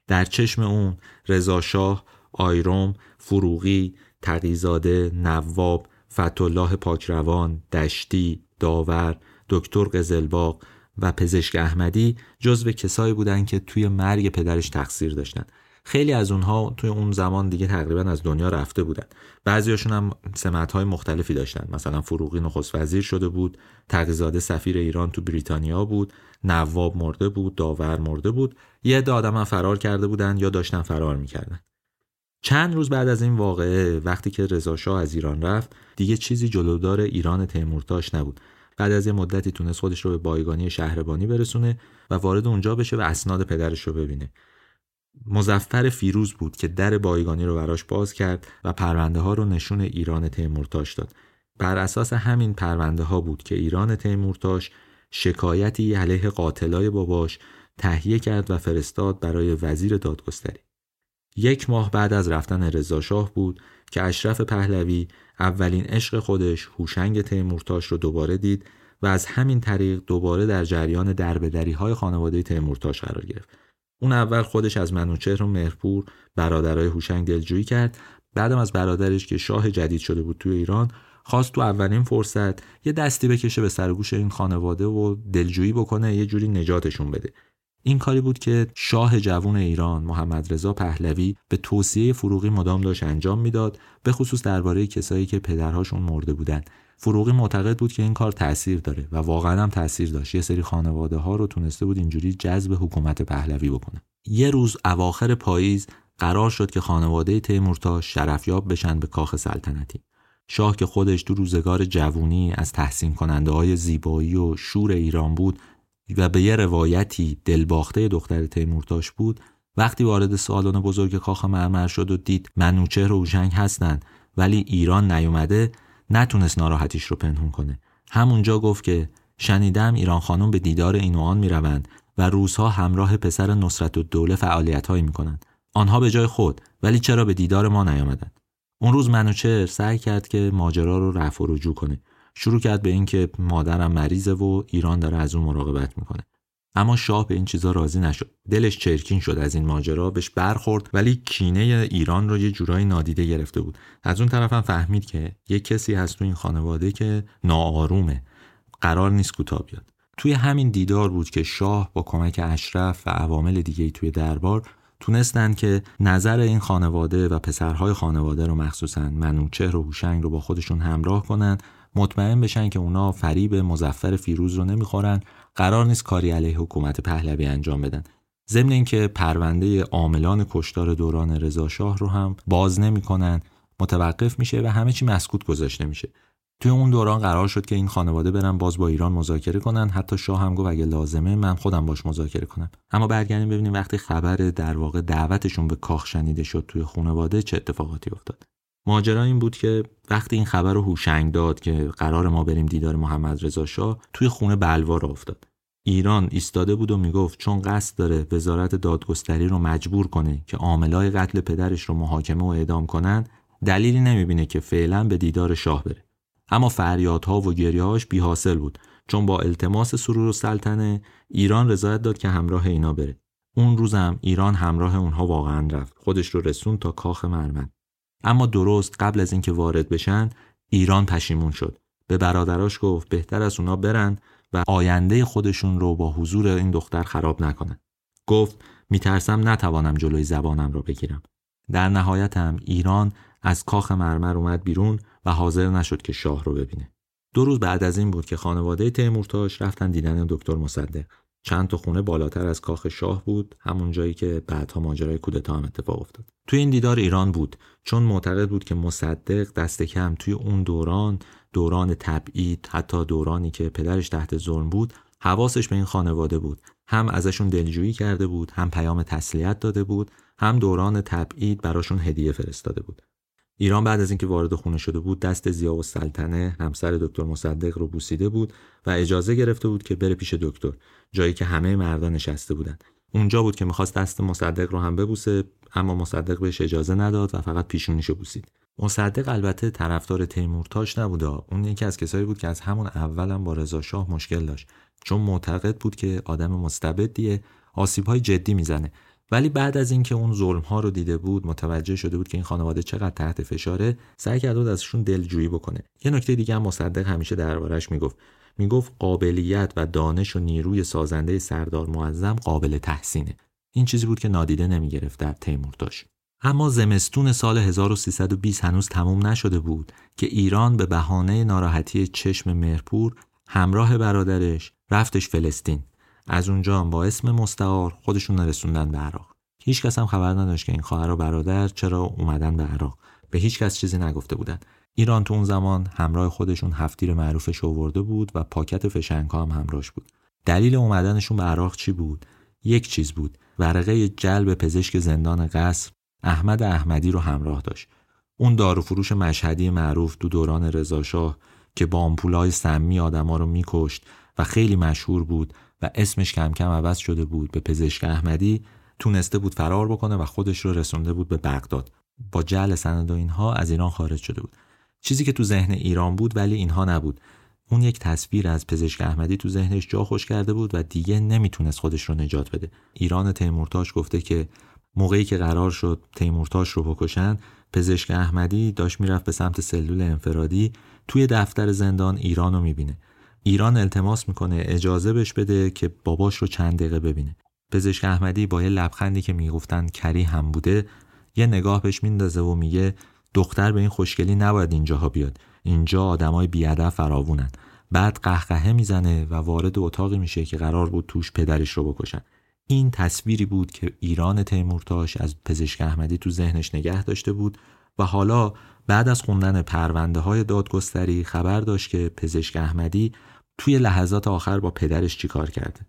در چشم اون رضا شاه آیروم فروغی تقیزاده نواب فتولاه پاکروان دشتی داور دکتر قزلباغ و پزشک احمدی جزو کسایی بودند که توی مرگ پدرش تقصیر داشتن. خیلی از اونها توی اون زمان دیگه تقریبا از دنیا رفته بودن. بعضیاشون هم سمت های مختلفی داشتن. مثلا فروغی نخست وزیر شده بود تقیزاده سفیر ایران تو بریتانیا بود نواب مرده بود داور مرده بود. یه عده آدم هم فرار کرده بودن یا داشتن فرار می‌کردن. چند روز بعد از این واقعه وقتی که رضا از ایران رفت دیگه چیزی جلودار ایران تیمورتاش نبود. بعد از یه مدتی تونست خودش رو به بایگانی شهربانی برسونه و وارد اونجا بشه و اسناد پدرش رو ببینه. مزفر فیروز بود که در بایگانی رو براش باز کرد و پرونده ها رو نشون ایران تیمورتاش داد. بر اساس همین پرونده ها بود که ایران تیمورتاش شکایتی علیه قاتلای باباش تهیه کرد و فرستاد برای وزیر دادگستری. یک ماه بعد از رفتن رضا شاه بود که اشرف پهلوی اولین عشق خودش هوشنگ تیمورتاش رو دوباره دید و از همین طریق دوباره در جریان دربدری های خانواده تیمورتاش قرار گرفت. اون اول خودش از منوچهر و مهرپور برادرای هوشنگ دلجویی کرد. بعدم از برادرش که شاه جدید شده بود توی ایران خواست تو اولین فرصت یه دستی بکشه به سرگوش این خانواده و دلجویی بکنه یه جوری نجاتشون بده. این کاری بود که شاه جوون ایران محمد رضا پهلوی به توصیه فروغی مدام داشت انجام می‌داد به خصوص درباره کسایی که پدرهاشون مرده بودند فروغی معتقد بود که این کار تاثیر داره و واقعا هم تاثیر داشت. یه سری خانواده ها رو تونسته بود اینجوری جذب حکومت پهلوی بکنه. یه روز اواخر پاییز قرار شد که خانواده تیمورتاش شرفیاب بشن به کاخ سلطنتی. شاه که خودش تو روزگار جوونی از تحسین کننده های زیبایی و شور ایران بود و به یه روایتی دلباخته دختر تیمورتاش بود وقتی وارد سالن بزرگ کاخ مرمر شد و دید منوچهر و اوشنگ هستند ولی ایران نیومده نتونست ناراحتیش رو پنهون کنه. همونجا گفت که شنیدم ایران خانم به دیدار این و آن می‌روند و روزها همراه پسر نصرت و دوله فعالیت هایی می‌کنند. آنها به جای خود ولی چرا به دیدار ما نیامدند؟ اون روز منوچهر سعی کرد که ماجرا رو رفع و رجوع کنه. شروع کرد به اینکه مادرم مریضه و ایران داره از اون مراقبت می‌کنه. اما شاه به این چیزا راضی نشد. دلش چرکین شد از این ماجرا بهش برخورد ولی کینه ایران رو یه جورایی نادیده گرفته بود. از اون طرف هم فهمید که یه کسی هست تو این خانواده که ناآرومه. قرار نیست کوتاه بیاد. توی همین دیدار بود که شاه با کمک اشرف و عوامل دیگه توی دربار تونستند که نظر این خانواده و پسرهای خانواده رو مخصوصا منوچهر و هوشنگ رو با خودشون همراه کنند مطمئن بشن که اونا فریب مزفر فیروز رو نمی‌خورن قرار نیست کاری علیه حکومت پهلوی انجام بدن. ضمن اینکه پرونده عاملان کشتار دوران رضا شاه رو هم باز نمی‌کنن متوقف میشه و همه چی مسکوت گذاشته میشه. توی اون دوران قرار شد که این خانواده برن باز با ایران مذاکره کنن. حتی شاه هم گفت اگه لازمه من خودم باش مذاکره کنم. اما برگردیم ببینیم وقتی خبر در واقع دعوتشون به کاخ شنیده شد توی خانواده چه اتفاقاتی افتاد. ماجرا این بود که وقتی این خبر رو هوشنگ داد که قرار ما بریم دیدار محمد رضا شاه توی خونه بلوا را افتاد. ایران ایستاده بود و می‌گفت چون قصد داره وزارت دادگستری رو مجبور کنه که عاملای قتل پدرش رو محاکمه و اعدام کنن دلیلی نمی‌بینه که فعلا به دیدار شاه بره. اما فریادها و گریهاش بی حاصل بود. چون با التماس سرور و سلطنه ایران رضایت داد که همراه اینا بره. اون روزم ایران همراه اونها واقعا رفت. خودش رو رسون تا کاخ مرمن اما درست قبل از اینکه وارد بشن ایران پشیمون شد. به برادراش گفت بهتر از اونا برن و آینده خودشون رو با حضور این دختر خراب نکنن. گفت میترسم نتوانم جلوی زبانم رو بگیرم. در نهایت هم ایران از کاخ مرمر اومد بیرون و حاضر نشد که شاه رو ببینه. دو روز بعد از این بود که خانواده تیمورتاش رفتن دیدن دکتر مصدق. چند تا خونه بالاتر از کاخ شاه بود همون جایی که بعدها ماجرای کودتا هم اتفاق افتاد. توی این دیدار ایران بود. چون معتقد بود که مصدق دست کم توی اون دوران دوران تبعید حتی دورانی که پدرش تحت ظلم بود حواسش به این خانواده بود. هم ازشون دلجویی کرده بود هم پیام تسلیت داده بود هم دوران تبعید براشون هدیه فرستاده بود. ایران بعد از اینکه وارد خونه شده بود دست زیا و سلطنه همسر دکتر مصدق رو بوسیده بود و اجازه گرفته بود که بره پیش دکتر جایی که همه مردان نشسته بودند اونجا بود که می‌خواست دست مصدق رو هم ببوسه اما مصدق بهش اجازه نداد و فقط پیشونیشو بوسید. مصدق البته طرفدار تیمورتاش نبود اون یکی از کسایی بود که از همون اولم با رضا مشکل داشت چون معتقد بود که آدم مستبدیه آسیبهای جدی می‌زنه. ولی بعد از اینکه اون ظلم ها رو دیده بود متوجه شده بود که این خانواده چقدر تحت فشاره سعی کرده بود ازشون دلجویی بکنه. یه نکته دیگه هم مصدق همیشه دربارش می‌گفت. می‌گفت قابلیت و دانش و نیروی سازنده سردار معظم قابل تحسینه. این چیزی بود که نادیده نمی‌گرفت در تیمورتاش اما زمستون سال 1320 هنوز تموم نشده بود که ایران به بهانه ناراحتی چشم مهرپور همراه برادرش رفتش فلسطین. از اونجا هم با اسم مستعار خودشون رسوندن به عراق. هیچ کس هم خبر نداشت که این خواهر و برادر چرا اومدن به عراق. به هیچ کس چیزی نگفته بودن. ایران تو اون زمان همراه خودشون هفتیر معروفش آورده بود و پاکت فشنگ هم همراهش بود. دلیل اومدنشون به عراق چی بود؟ یک چیز بود. ورقه جلب پزشک زندان قصر احمد احمدی رو همراه داشت. اون دارو فروش مشهدی معروف تو دوران رضاشاه که با آمپولای سمی آدما رو میکشت و خیلی مشهور بود و اسمش کم کم عوض شده بود. به پزشک احمدی تونسته بود فرار بکنه و خودش رو رسونده بود به بغداد. با جعل سند و اینها از ایران خارج شده بود. چیزی که تو ذهن ایران بود ولی اینها نبود. اون یک تصویر از پزشک احمدی تو ذهنش جا خوش کرده بود و دیگه نمی‌تونست خودش رو نجات بده. ایران تیمورتاش گفته که موقعی که قرار شد تیمورتاش رو بکشن پزشک احمدی داشت می‌رفت به سمت سلول انفرادی توی دفتر زندان ایران رو می‌بینه. ایران التماس می‌کنه اجازه بش بده که باباش رو چند دقیقه ببینه. پزشک احمدی با یه لبخندی که می‌گفتن کری هم بوده یه نگاه بهش میندازه و میگه دختر به این خوشگلی نباید اینجاها بیاد. اینجا آدمای بیادب فراوونن. بعد قهقهه می‌زنه و وارد اتاقی میشه که قرار بود توش پدرش رو بکشن. این تصویری بود که ایران تیمورتاش از پزشک احمدی تو ذهنش نگه داشته بود و حالا بعد از خوندن پرونده های دادگستری خبر داشت که پزشک احمدی توی لحظات آخر با پدرش چیکار کرده؟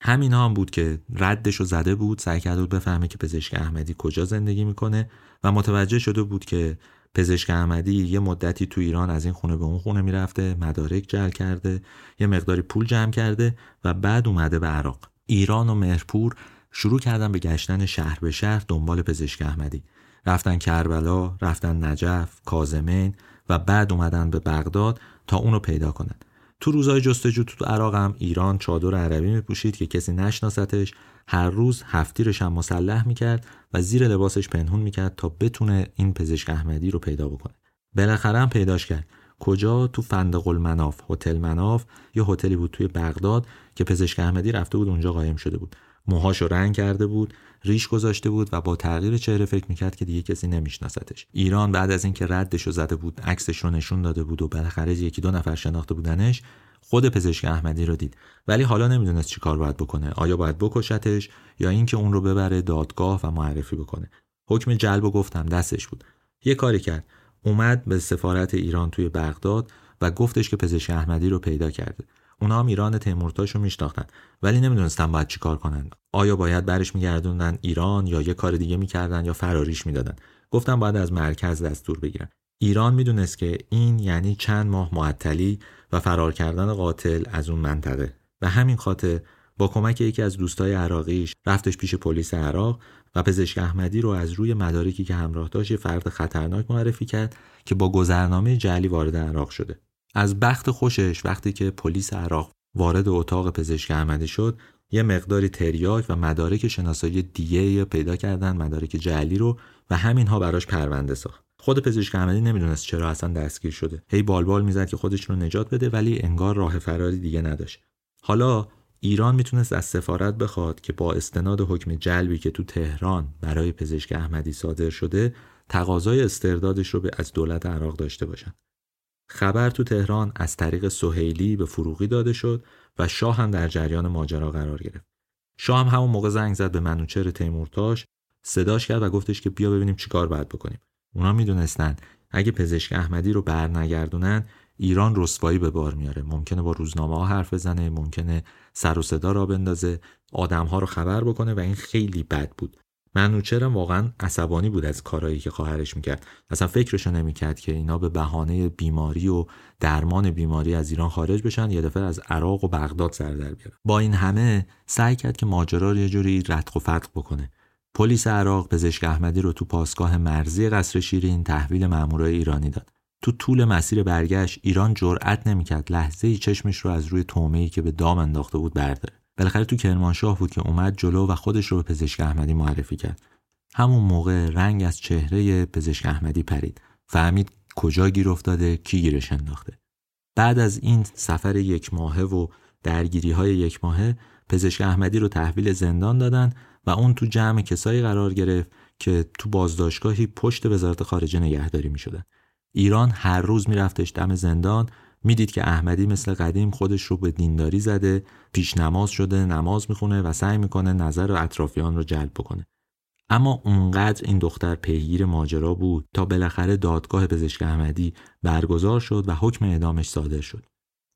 همین هم بود که ردش رو زده بود سعی کرده بود بفهمه که پزشک احمدی کجا زندگی می‌کنه و متوجه شده بود که پزشک احمدی یه مدتی تو ایران از این خونه به اون خونه می‌رفته مدارک جل کرده یه مقداری پول جمع کرده و بعد اومده به عراق. ایران و مهرپور شروع کردن به گشتن شهر به شهر دنبال پزشک احمدی. رفتن کربلا رفتن نجف کازمین و بعد اومدن به بغداد تا اونو پیدا کنن. تو روزای جستجو تو عراق هم ایران چادر عربی میپوشید که کسی نشناستش هر روز هفتیرش هم مسلح می‌کرد و زیر لباسش پنهون می‌کرد تا بتونه این پزشک احمدی رو پیدا بکنه. بالاخره هم پیداش کرد. کجا؟ تو فندق المناف هتل مناف. یه هتلی بود توی بغداد که پزشک احمدی رفته بود اونجا قایم شده بود. موهاشو رنگ کرده بود. ریش گذاشته بود و با تغییر چهره فکر می‌کرد که دیگه کسی نمیشناستش ایران بعد از اینکه ردش زده بود عکسش رو نشون داده بود و بالاخره یکی دو نفر شناخته بودنش خود پزشک احمدی رو دید. ولی حالا نمی‌دونست چی کار باید بکنه. آیا باید بکشتش یا اینکه اون رو ببره دادگاه و معرفی بکنه. حکم جلب و گفتم دستش بود. یه کاری کرد. اومد به سفارت ایران توی بغداد و گفتش که پزشک احمدی رو پیدا کرده. اونا هم ایران تیمورتاش رو میشناختن. ولی نمی‌دونستن باید چیکار کنن. آیا باید برش میگردوندن ایران یا یه کار دیگه می‌کردن یا فراریش می‌دادن. گفتم باید از مرکز دستور بگیرن. ایران می‌دونست که این یعنی چند ماه معطلی و فرار کردن قاتل از اون منطقه. و همین خاطر با کمک یکی از دوستای عراقیش رفتش پیش پلیس عراق و پزشک احمدی رو از روی مدارکی که همراه داشت یه فرد خطرناک معرفی کرد که با گذرنامه جعلی وارد عراق شده. از بخت خوشش وقتی که پلیس عراق وارد اتاق پزشک احمدی شد یه مقداری تریاک و مدارک شناسایی دیگه پیدا کردن مدارک جعلی رو و همینها براش پرونده ساخت. خود پزشک احمدی نمی‌دونست چرا اصلا دستگیر شده. هی بالبال می‌زد که خودش رو نجات بده ولی انگار راه فراری دیگه نداشت. حالا ایران می‌تونست از سفارت بخواد که با استناد حکم جلبی که تو تهران برای پزشک احمدی صادر شده تقاضای استردادش رو به از دولت عراق داشته باشن. خبر تو تهران از طریق سهیلی به فروغی داده شد و شاه هم در جریان ماجرا قرار گرفت. شاه هم همون موقع زنگ زد به منوچهر تیمورتاش صداش کرد و گفتش که بیا ببینیم چیکار باید بکنیم. اونا می‌دونستن اگه پزشک احمدی رو برنگردونن ایران رسوایی به بار میاره ممکنه با روزنامه ها حرف بزنه ممکنه سر و صدا را بندازه آدم ها رو خبر بکنه و این خیلی بد بود منوچرم واقعا عصبانی بود از کارهایی که خواهرش می‌کرد. اصلا فکرشو نمی‌کرد که اینا به بهانه بیماری و درمان بیماری از ایران خارج بشن یه دفعه از عراق و بغداد سر در بیارن. با این همه سعی کرد که ماجرا رو یه جوری رتق و فتق بکنه. پلیس عراق پزشک احمدی رو تو پاسگاه مرزی قصر شیرین تحویل مامورای ایرانی داد. تو طول مسیر برگشت ایران جرأت نمی‌کرد. لحظه ای چشمش رو از روی تومه‌ای که به دام انداخته بود برداره. بالاخره تو کرمانشاه بود که اومد جلو و خودش رو به پزشک احمدی معرفی کرد. همون موقع رنگ از چهره پزشک احمدی پرید. فهمید کجا گیر افتاده کی گیرش انداخته. بعد از این سفر یک ماهه و درگیری های یک ماهه پزشک احمدی رو تحویل زندان دادن و اون تو جمع کسایی قرار گرفت که تو بازداشتگاهی پشت وزارت خارجه نگهداری می شدن. ایران هر روز میرفتش دم زندان می‌دید که احمدی مثل قدیم خودش رو به دینداری زده پیش نماز شده نماز می‌خونه و سعی می‌کنه نظر اطرافیان رو جلب بکنه. اما اونقدر این دختر پیگیر ماجرا بود تا بالاخره دادگاه پزشک احمدی برگزار شد و حکم اعدامش صادر شد.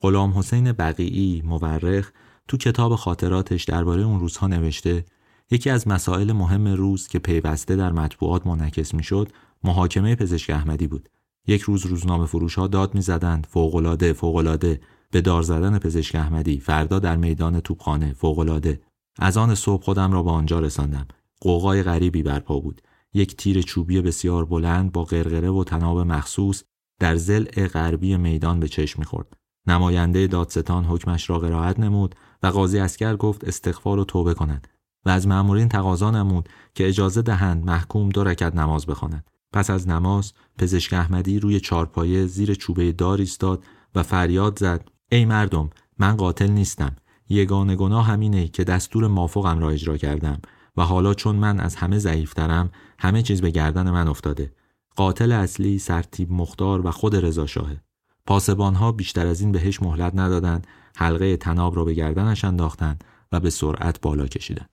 غلام حسین بقیعی مورخ تو کتاب خاطراتش درباره اون روزها نوشته یکی از مسائل مهم روز که پیوسته در مطبوعات منعکس می‌شد محاکمه پزشک احمدی بود. یک روز روزنامه فروش ها داد می‌زدند. فوقالعاده فوقالعاده. به دار زدن پزشک احمدی. فردا در میدان توپخانه. فوقالعاده. از آن صبح خودم را به آنجا رساندم. قوقای غریبی برپا بود. یک تیر چوبی بسیار بلند با قرقره و تناب مخصوص در زل غربی میدان به چشم می‌خورد. نماینده دادستان حکمش را قرائت نمود و قاضی اسکر گفت استغفار و توبه کند و از مأمورین تقاضا نمود که اجازه دهند محکوم دو رکت نماز بخواند پس از نماز پزشک احمدی روی چارپایه زیر چوبه دار ایستاد و فریاد زد. ای مردم من قاتل نیستم. یگانه گناه همینه که دستور مافوقم را اجرا کردم و حالا چون من از همه ضعیفترم همه چیز به گردن من افتاده. قاتل اصلی سرتیب مختار و خود رضا شاهه پاسبان ها بیشتر از این بهش مهلت ندادند حلقه تناب را به گردنش انداختند و به سرعت بالا کشیدند.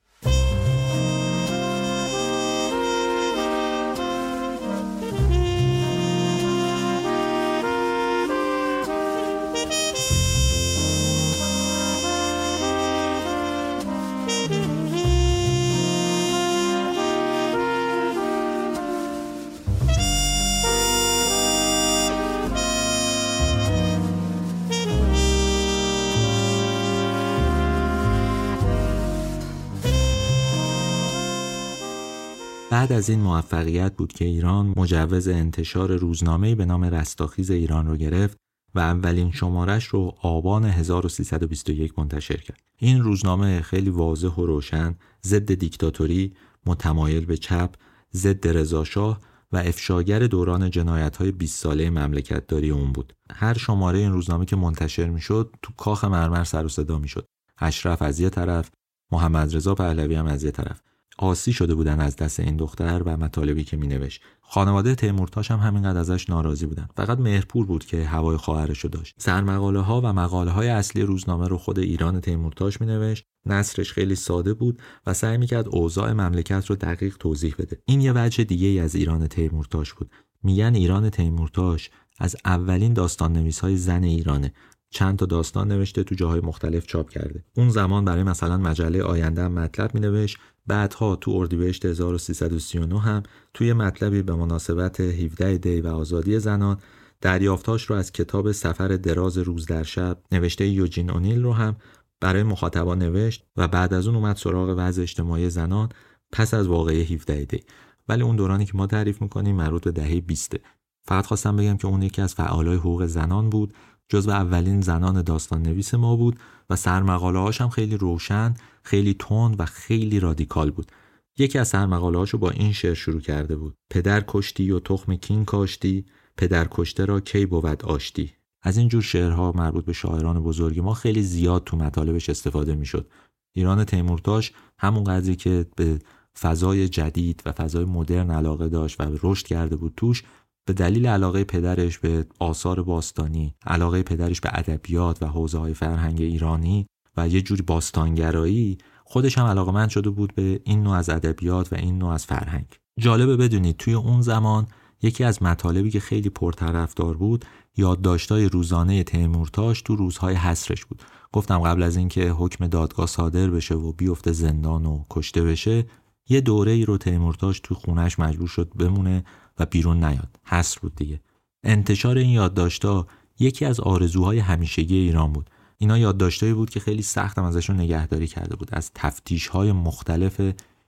بعد از این موفقیت بود که ایران مجوز انتشار روزنامه‌ای به نام رستاخیز ایران رو گرفت و اولین شمارش رو آبان 1321 منتشر کرد. این روزنامه خیلی واضح و روشن ضد دیکتاتوری، متمایل به چپ، ضد رضاشاه و افشاگر دوران جنایت های 20 ساله مملکت داری اون بود. هر شماره این روزنامه که منتشر می‌شد تو کاخ مرمر سر و صدا می‌شد. اشرف از یه طرف، محمد رضا پهلوی هم از یه طرف. آسی شده بودن از دست این دختر و مطالبی که مینوشت. خانواده تیمورتاش هم همینقدر ازش ناراضی بودن. فقط مهرپور بود که هوای خواهرش رو داشت. سرمقاله ها و مقاله های اصلی روزنامه رو خود ایران تیمورتاش مینوشت. نصرش خیلی ساده بود و سعی می‌کرد اوضاع مملکت رو دقیق توضیح بده. این یه وجه دیگه ای از ایران تیمورتاش بود. میگن ایران تیمورتاش از اولین داستان نویس های زن ایرانه. چند تا داستان نوشته تو جاهای مختلف چاپ کرده. اون زمان برای مثلا مجله آینده هم مطلب می نوشت بعدها تو اردیبهشت 1339 هم توی مطلبی به مناسبت 17 دی و آزادی زنان دریافتاش رو از کتاب سفر دراز روز در شب نوشته یوجین اونیل رو هم برای مخاطبان نوشت و بعد از اون اومد سراغ وضع اجتماعی زنان پس از واقعه 17 دی. ولی اون دورانی که ما تعریف می‌کنیم مربوط به دهه 20 فقط خواستم بگم که اون یکی از فعالای حقوق زنان بود جزو اولین زنان داستان نویس ما بود و سرمقاله هاش هم خیلی روشن، خیلی تند و خیلی رادیکال بود. یکی از سرمقاله هاشو با این شعر شروع کرده بود. پدر کشتی و تخم کین کاشتی، پدر کشته را کی بود آشتی. از این جور شعرها مربوط به شاعران بزرگی ما خیلی زیاد تو مطالبش استفاده می‌شد. ایران تیمورتاش همون قدری که به فضای جدید و فضای مدرن علاقه داشت و رشد کرده بود توش به دلیل علاقه پدرش به آثار باستانی، علاقه پدرش به ادبیات و حوزه های فرهنگ ایرانی و یه جوری باستانگرایی خودش هم علاقه شده بود به این نوع از ادبیات و این نوع از فرهنگ. جالبه بدونید توی اون زمان یکی از مطالبی که خیلی پرطرفدار بود یادداشت‌های روزانه تیمورتاش تو روزهای حسرش بود. گفتم قبل از اینکه حکم دادگاه صادر بشه و بیفته زندان و کشته بشه یه دوره ای رو تیمورتاش تو خونش مجبور شد بمونه و بیرون نیاد حصر بود دیگه انتشار این یادداشت‌ها یکی از آرزوهای همیشگی ایران بود اینا یادداشتایی بود که خیلی سختم ازشون نگهداری کرده بود. از تفتیش های مختلف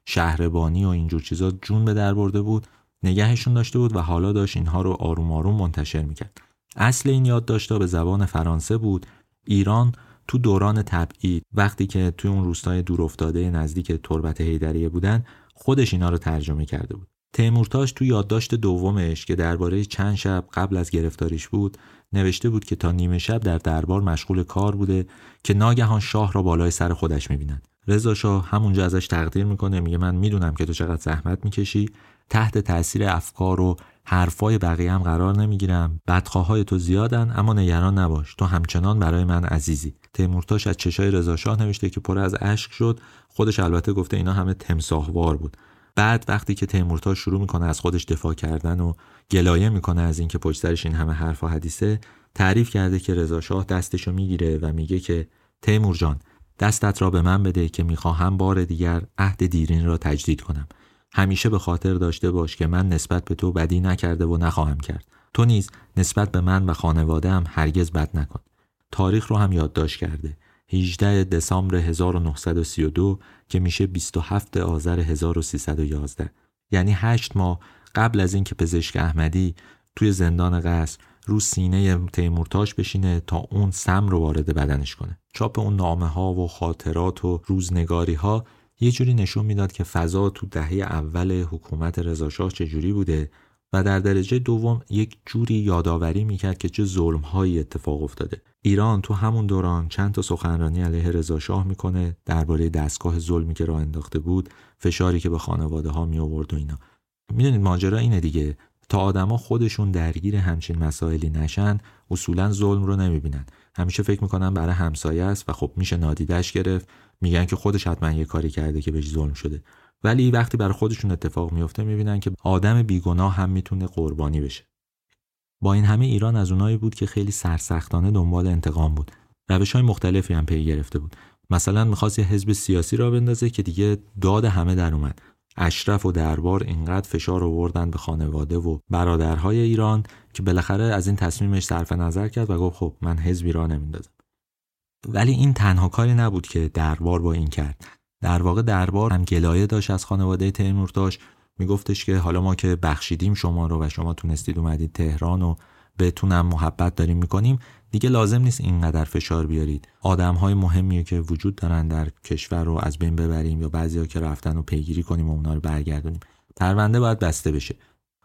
شهربانی و اینجور چیزا جون به در برده بود نگهشون داشته بود و حالا داشت اینها رو آروم آروم منتشر می‌کرد. اصل این یادداشت‌ها به زبان فرانسه بود. ایران تو دوران تبعید وقتی که توی اون روستای دورافتاده نزدیک تربت هیدریه بودن خودش اینا رو ترجمه کرده بود. تیمورتاش تو یادداشت دومش که درباره چند شب قبل از گرفتاریش بود نوشته بود که تا نیمه شب در دربار مشغول کار بوده که ناگهان شاه را بالای سر خودش می‌بیند. رضا شاه همونجا ازش تقدیر می‌کنه میگه من می‌دونم که تو چقدر زحمت می‌کشی تحت تاثیر افکار و حرفای بقیه هم قرار نمی‌گیرم بدخواهای تو زیادن اما نگران نباش تو همچنان برای من عزیزی. تیمورتاش از چشای رضا شاه نوشته که پر از اشک شد خودش البته گفته اینا همه تمساهوار بود. بعد وقتی که تیمورتا شروع می‌کنه از خودش دفاع کردن و گلایه می‌کنه از اینکه پشت سرش این همه حرف و حدیثه تعریف کرده که رضا شاه دستشو می‌گیره و میگه که تیمور جان دستت را به من بده که می‌خواهم بار دیگر عهد دیرین را تجدید کنم. همیشه به خاطر داشته باش که من نسبت به تو بدی نکرده و نخواهم کرد. تو نیز نسبت به من و خانواده هم هرگز بد نکن. تاریخ رو هم یادداشت کرده. 18 دسامبر 1932 که میشه 27 آذر 1311 یعنی 8 ماه قبل از اینکه پزشک احمدی توی زندان قصر رو سینه تیمورتاش بشینه تا اون سم رو وارد بدنش کنه. چاپ اون نامه ها و خاطرات و روزنگاری ها یه جوری نشون می‌داد که فضا تو دهه اول حکومت رضاشاه چجوری بوده و در درجه دوم یک جوری یادآوری می‌کرد که چه ظلمهایی اتفاق افتاده. ایران تو همون دوران چند تا سخنرانی علیه رضا شاه می‌کنه درباره دستگاه ظلمی که راه انداخته بود فشاری که به خانواده ها می آورد و اینا. می‌دونید ماجرا اینه دیگه. تا آدما خودشون درگیر همچین مسائلی نشن اصولا ظلم رو نمی‌بینن. همیشه فکر می‌کنن برای همسایه است و خب میشه نادیدش گرفت. میگن که خودش حتما یه کاری کرده که بهش ظلم شده. ولی وقتی برای خودشون اتفاق میفته می‌بینن که آدم بیگناه هم می‌تونه قربانی بشه. با این همه ایران از اونایی بود که خیلی سرسختانه دنبال انتقام بود. روش های مختلفی هم پی گرفته بود. مثلا می‌خواست یه حزب سیاسی را بندازه که دیگه داد همه در اومد. اشرف و دربار اینقدر فشار آوردن به خانواده و برادرهای ایران که بالاخره از این تصمیمش صرف نظر کرد و گفت خب من حزبی را نمیندازم ولی این تنها کاری نبود که دربار با این کرد. در واقع دربار هم گلایه داشت از خانواده تیمورتاش میگفتش که حالا ما که بخشیدیم شما رو و شما تونستید اومدید تهران و بهتونم محبت داریم می‌کنیم دیگه لازم نیست اینقدر فشار بیارید. آدم های مهمی که وجود دارن در کشور رو از بین ببریم یا بعضیا که رفتن و پیگیری کنیم و اونا رو برگردونیم. پرونده باید بسته بشه.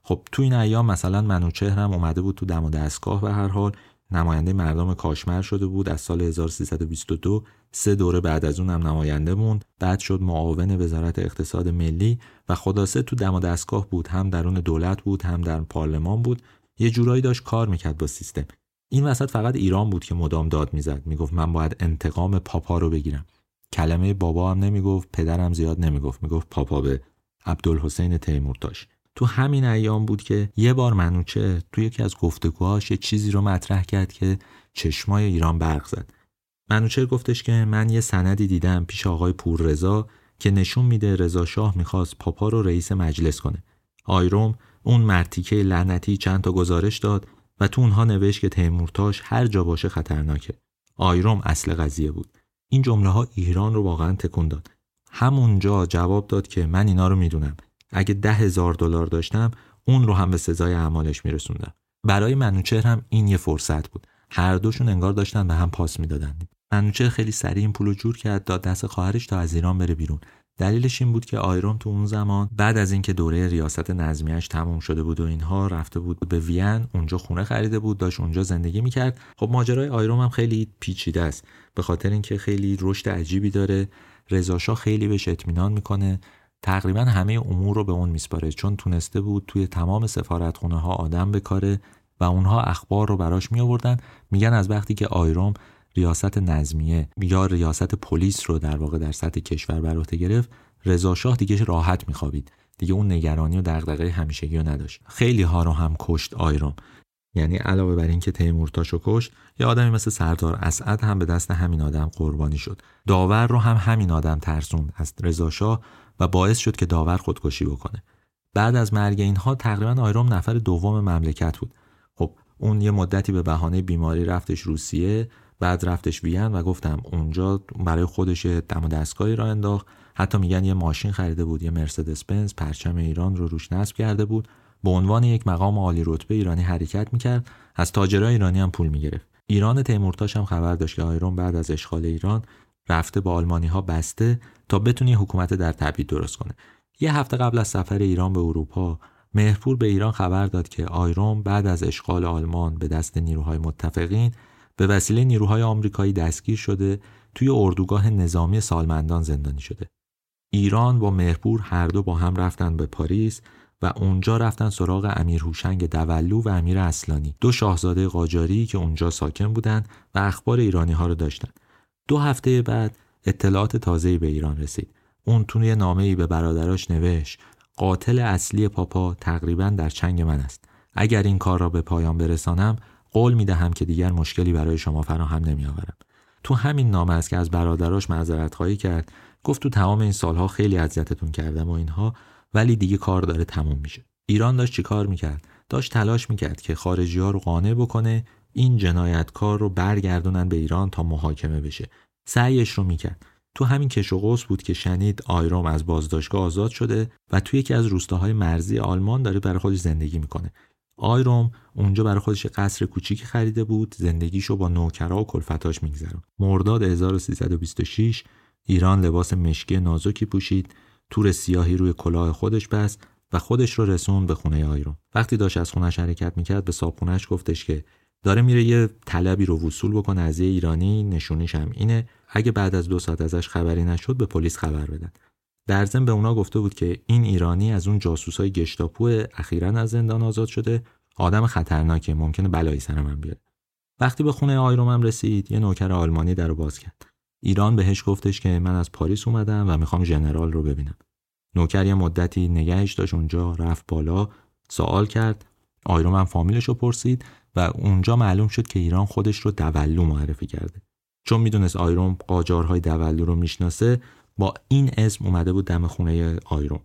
خب تو این ایام مثلا منوچهر هم اومده بود تو دم و دستگاه به هر حال. نماینده مردم کاشمر شده بود. از سال 1322 سه دوره بعد از اون هم نماینده موند. بعد شد معاون وزارت اقتصاد ملی و خلاصه تو دم و دستگاه بود. هم درون دولت بود هم در پارلمان بود. یه جورایی داشت کار می‌کرد با سیستم. این وسط فقط ایران بود که مدام داد می‌زد. می‌گفت من باید انتقام پاپا رو بگیرم. کلمه بابا هم نمی‌گفت پدرم زیاد نمی‌گفت. می‌گفت پاپا به عبدالحسین تیمورتاش تو همین ایام بود که یه بار منوچه تو یکی از گفتگوهاش یه چیزی رو مطرح کرد که چشمای ایران برق زد. منوچهر گفتش که من یه سندی دیدم پیش آقای پوررضا که نشون میده رضا شاه می‌خواست پاپا رو رئیس مجلس کنه. آیروم اون مرتیکه لعنتی چند تا گزارش داد و تو اونها نوشت که تیمورتاش هر جا باشه خطرناکه. آیروم اصل قضیه بود. این جمله ها ایران رو واقعا تکون داد. همونجا جواب داد که من اینا رو می‌دونم. اگه ده هزار دلار داشتم اون رو هم به سزای اعمالش میرسوندم. برای منوچهر هم این یه فرصت بود. هر دوشون انگار داشتن به هم پاس می‌دادن. منوچهر خیلی سریع این پولو جور کرد داد دست خواهرش تا از ایران بره بیرون. دلیلش این بود که آیروم تو اون زمان بعد از اینکه دوره ریاست نظمیش تموم شده بود و اینها رفته بود به وین اونجا خونه خریده بود داشت اونجا زندگی می‌کرد. خب ماجرای آیروم هم خیلی پیچیده است. به خاطر اینکه خیلی رشد عجیبی داره. رضاشاه خیلی بهش اطمینان می‌کنه. تقریبا همه امور رو به اون میسپاره چون تونسته بود توی تمام سفارتخونه ها آدم بکاره و اونها اخبار رو براش می آوردن میگن از وقتی که آیروم ریاست نظمیه یا ریاست پلیس رو در واقع در سطح کشور بر عهده گرفت رضا شاه دیگه راحت میخوابید. دیگه اون نگرانی و دغدغه همیشگی رو نداشت. خیلی ها رو هم کشت آیروم. یعنی علاوه بر اینکه تیمورتاشو کشت یه آدمی مثل سردار اسعد هم به دست همین آدم قربانی شد. داور رو هم همین آدم ترسوند. از رضا شاه و باعث شد که داور خودکشی بکنه. بعد از مرگ اینها تقریبا آیروم نفر دوم مملکت بود. خب اون یه مدتی به بهانه بیماری رفتش روسیه بعد رفتش وین و گفتم اونجا برای خودش دم و دستگاهی را انداخت. حتی میگن یه ماشین خریده بود یه مرسدس بنز پرچم ایران رو روش نصب کرده بود. به عنوان یک مقام عالی رتبه ایرانی حرکت می‌کرد. از تاجرای ایرانی هم پول می‌گرفت. ایران تیمورتاش هم خبر داشت که آیرون بعد از اشغال ایران رفته با آلمانی ها بسته. تا بتونی حکومت در تبعید درست کنه. یه هفته قبل از سفر ایران به اروپا مهرپور به ایران خبر داد که آیرون بعد از اشغال آلمان به دست نیروهای متفقین به وسیله نیروهای آمریکایی دستگیر شده توی اردوگاه نظامی سالمندان زندانی شده. ایران با مهرپور هر دو با هم رفتن به پاریس و اونجا رفتن سراغ امیر هوشنگ دولو و امیر اصلانی دو شاهزاده قاجاری که اونجا ساکن بودند و اخبار ایرانی ها رو داشتن. دو هفته بعد اطلاعات تازه‌ای به ایران رسید. اون توی نامه‌ای به برادراش نوشت قاتل اصلی پاپا تقریبا در چنگ من است. اگر این کار را به پایان برسانم قول می دهم که دیگر مشکلی برای شما فراهم نمی آورم. تو همین نامه است که از برادراش معذرت خواهی کرد. گفت تو تمام این سالها خیلی اذیتتون کردم و اینها ولی دیگه کار داره تموم میشه. ایران داشت چیکار می‌کرد؟ داشت تلاش می‌کرد که خارجی ها رو قانع بکنه این جنایتکار رو برگردونن به ایران تا محاکمه بشه. سعیش رو می‌کرد. تو همین کش و قوس بود که شنید آیروم از بازداشتگاه آزاد شده و توی یکی از روستاهای مرزی آلمان داره برای خودش زندگی می‌کنه. آیروم اونجا برای خودش قصر کوچیکی خریده بود زندگیشو با نوکرا و کلفتاش میگذرون. مرداد 1326 ایران لباس مشکی نازکی پوشید تور سیاهی روی کلاه خودش بست و خودش رو رسون به خونه آیرون وقتی داشت از خونش حرکت می‌کرد به صابخونش گفتش که داره میره یه طلبی رو وصول بکنه از یه ایرانی نشونیش هم اینه. اگه بعد از دو ساعت ازش خبری نشد به پلیس خبر بدن. در ضمن به اونا گفته بود که این ایرانی از اون جاسوسای گشتاپو اخیرا از زندان آزاد شده. آدم خطرناکه ممکنه بلایی سر من بیاره. وقتی به خونه آیرومم رسید یه نوکر آلمانی در رو باز کرد. ایران بهش گفتش که من از پاریس اومدم و می‌خوام ژنرال رو ببینم. نوکر یه مدتی نگهش داشت اونجا رفت بالا سوال کرد. آیرومم فامیلش رو پرسید. و اونجا معلوم شد که ایران خودش رو دولو معرفی کرده. چون می‌دونست آیروم قاجارهای دولو رو می‌شناسه با این اسم اومده بود دم خونه آیروم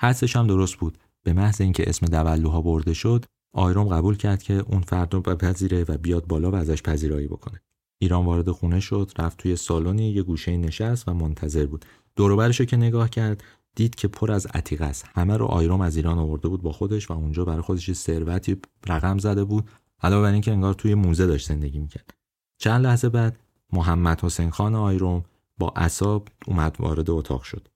حدسش هم درست بود. به محض اینکه اسم دولوها برده شد آیروم قبول کرد که اون فرد رو بپذیره و بیاد بالا و ازش پذیرایی بکنه. ایران وارد خونه شد رفت توی سالنی یه گوشه نشست و منتظر بود. دوروبرش که نگاه کرد دید که پر از عتیقه است. همه رو آیروم از ایران آورده بود با خودش و اونجا برای خودش ثروتی رقم زده بود علاوه بر اینکه انگار توی موزه داشت زندگی می‌کرد. چند لحظه بعد محمد حسین خان آیروم با عصاب اومد وارد اتاق شد.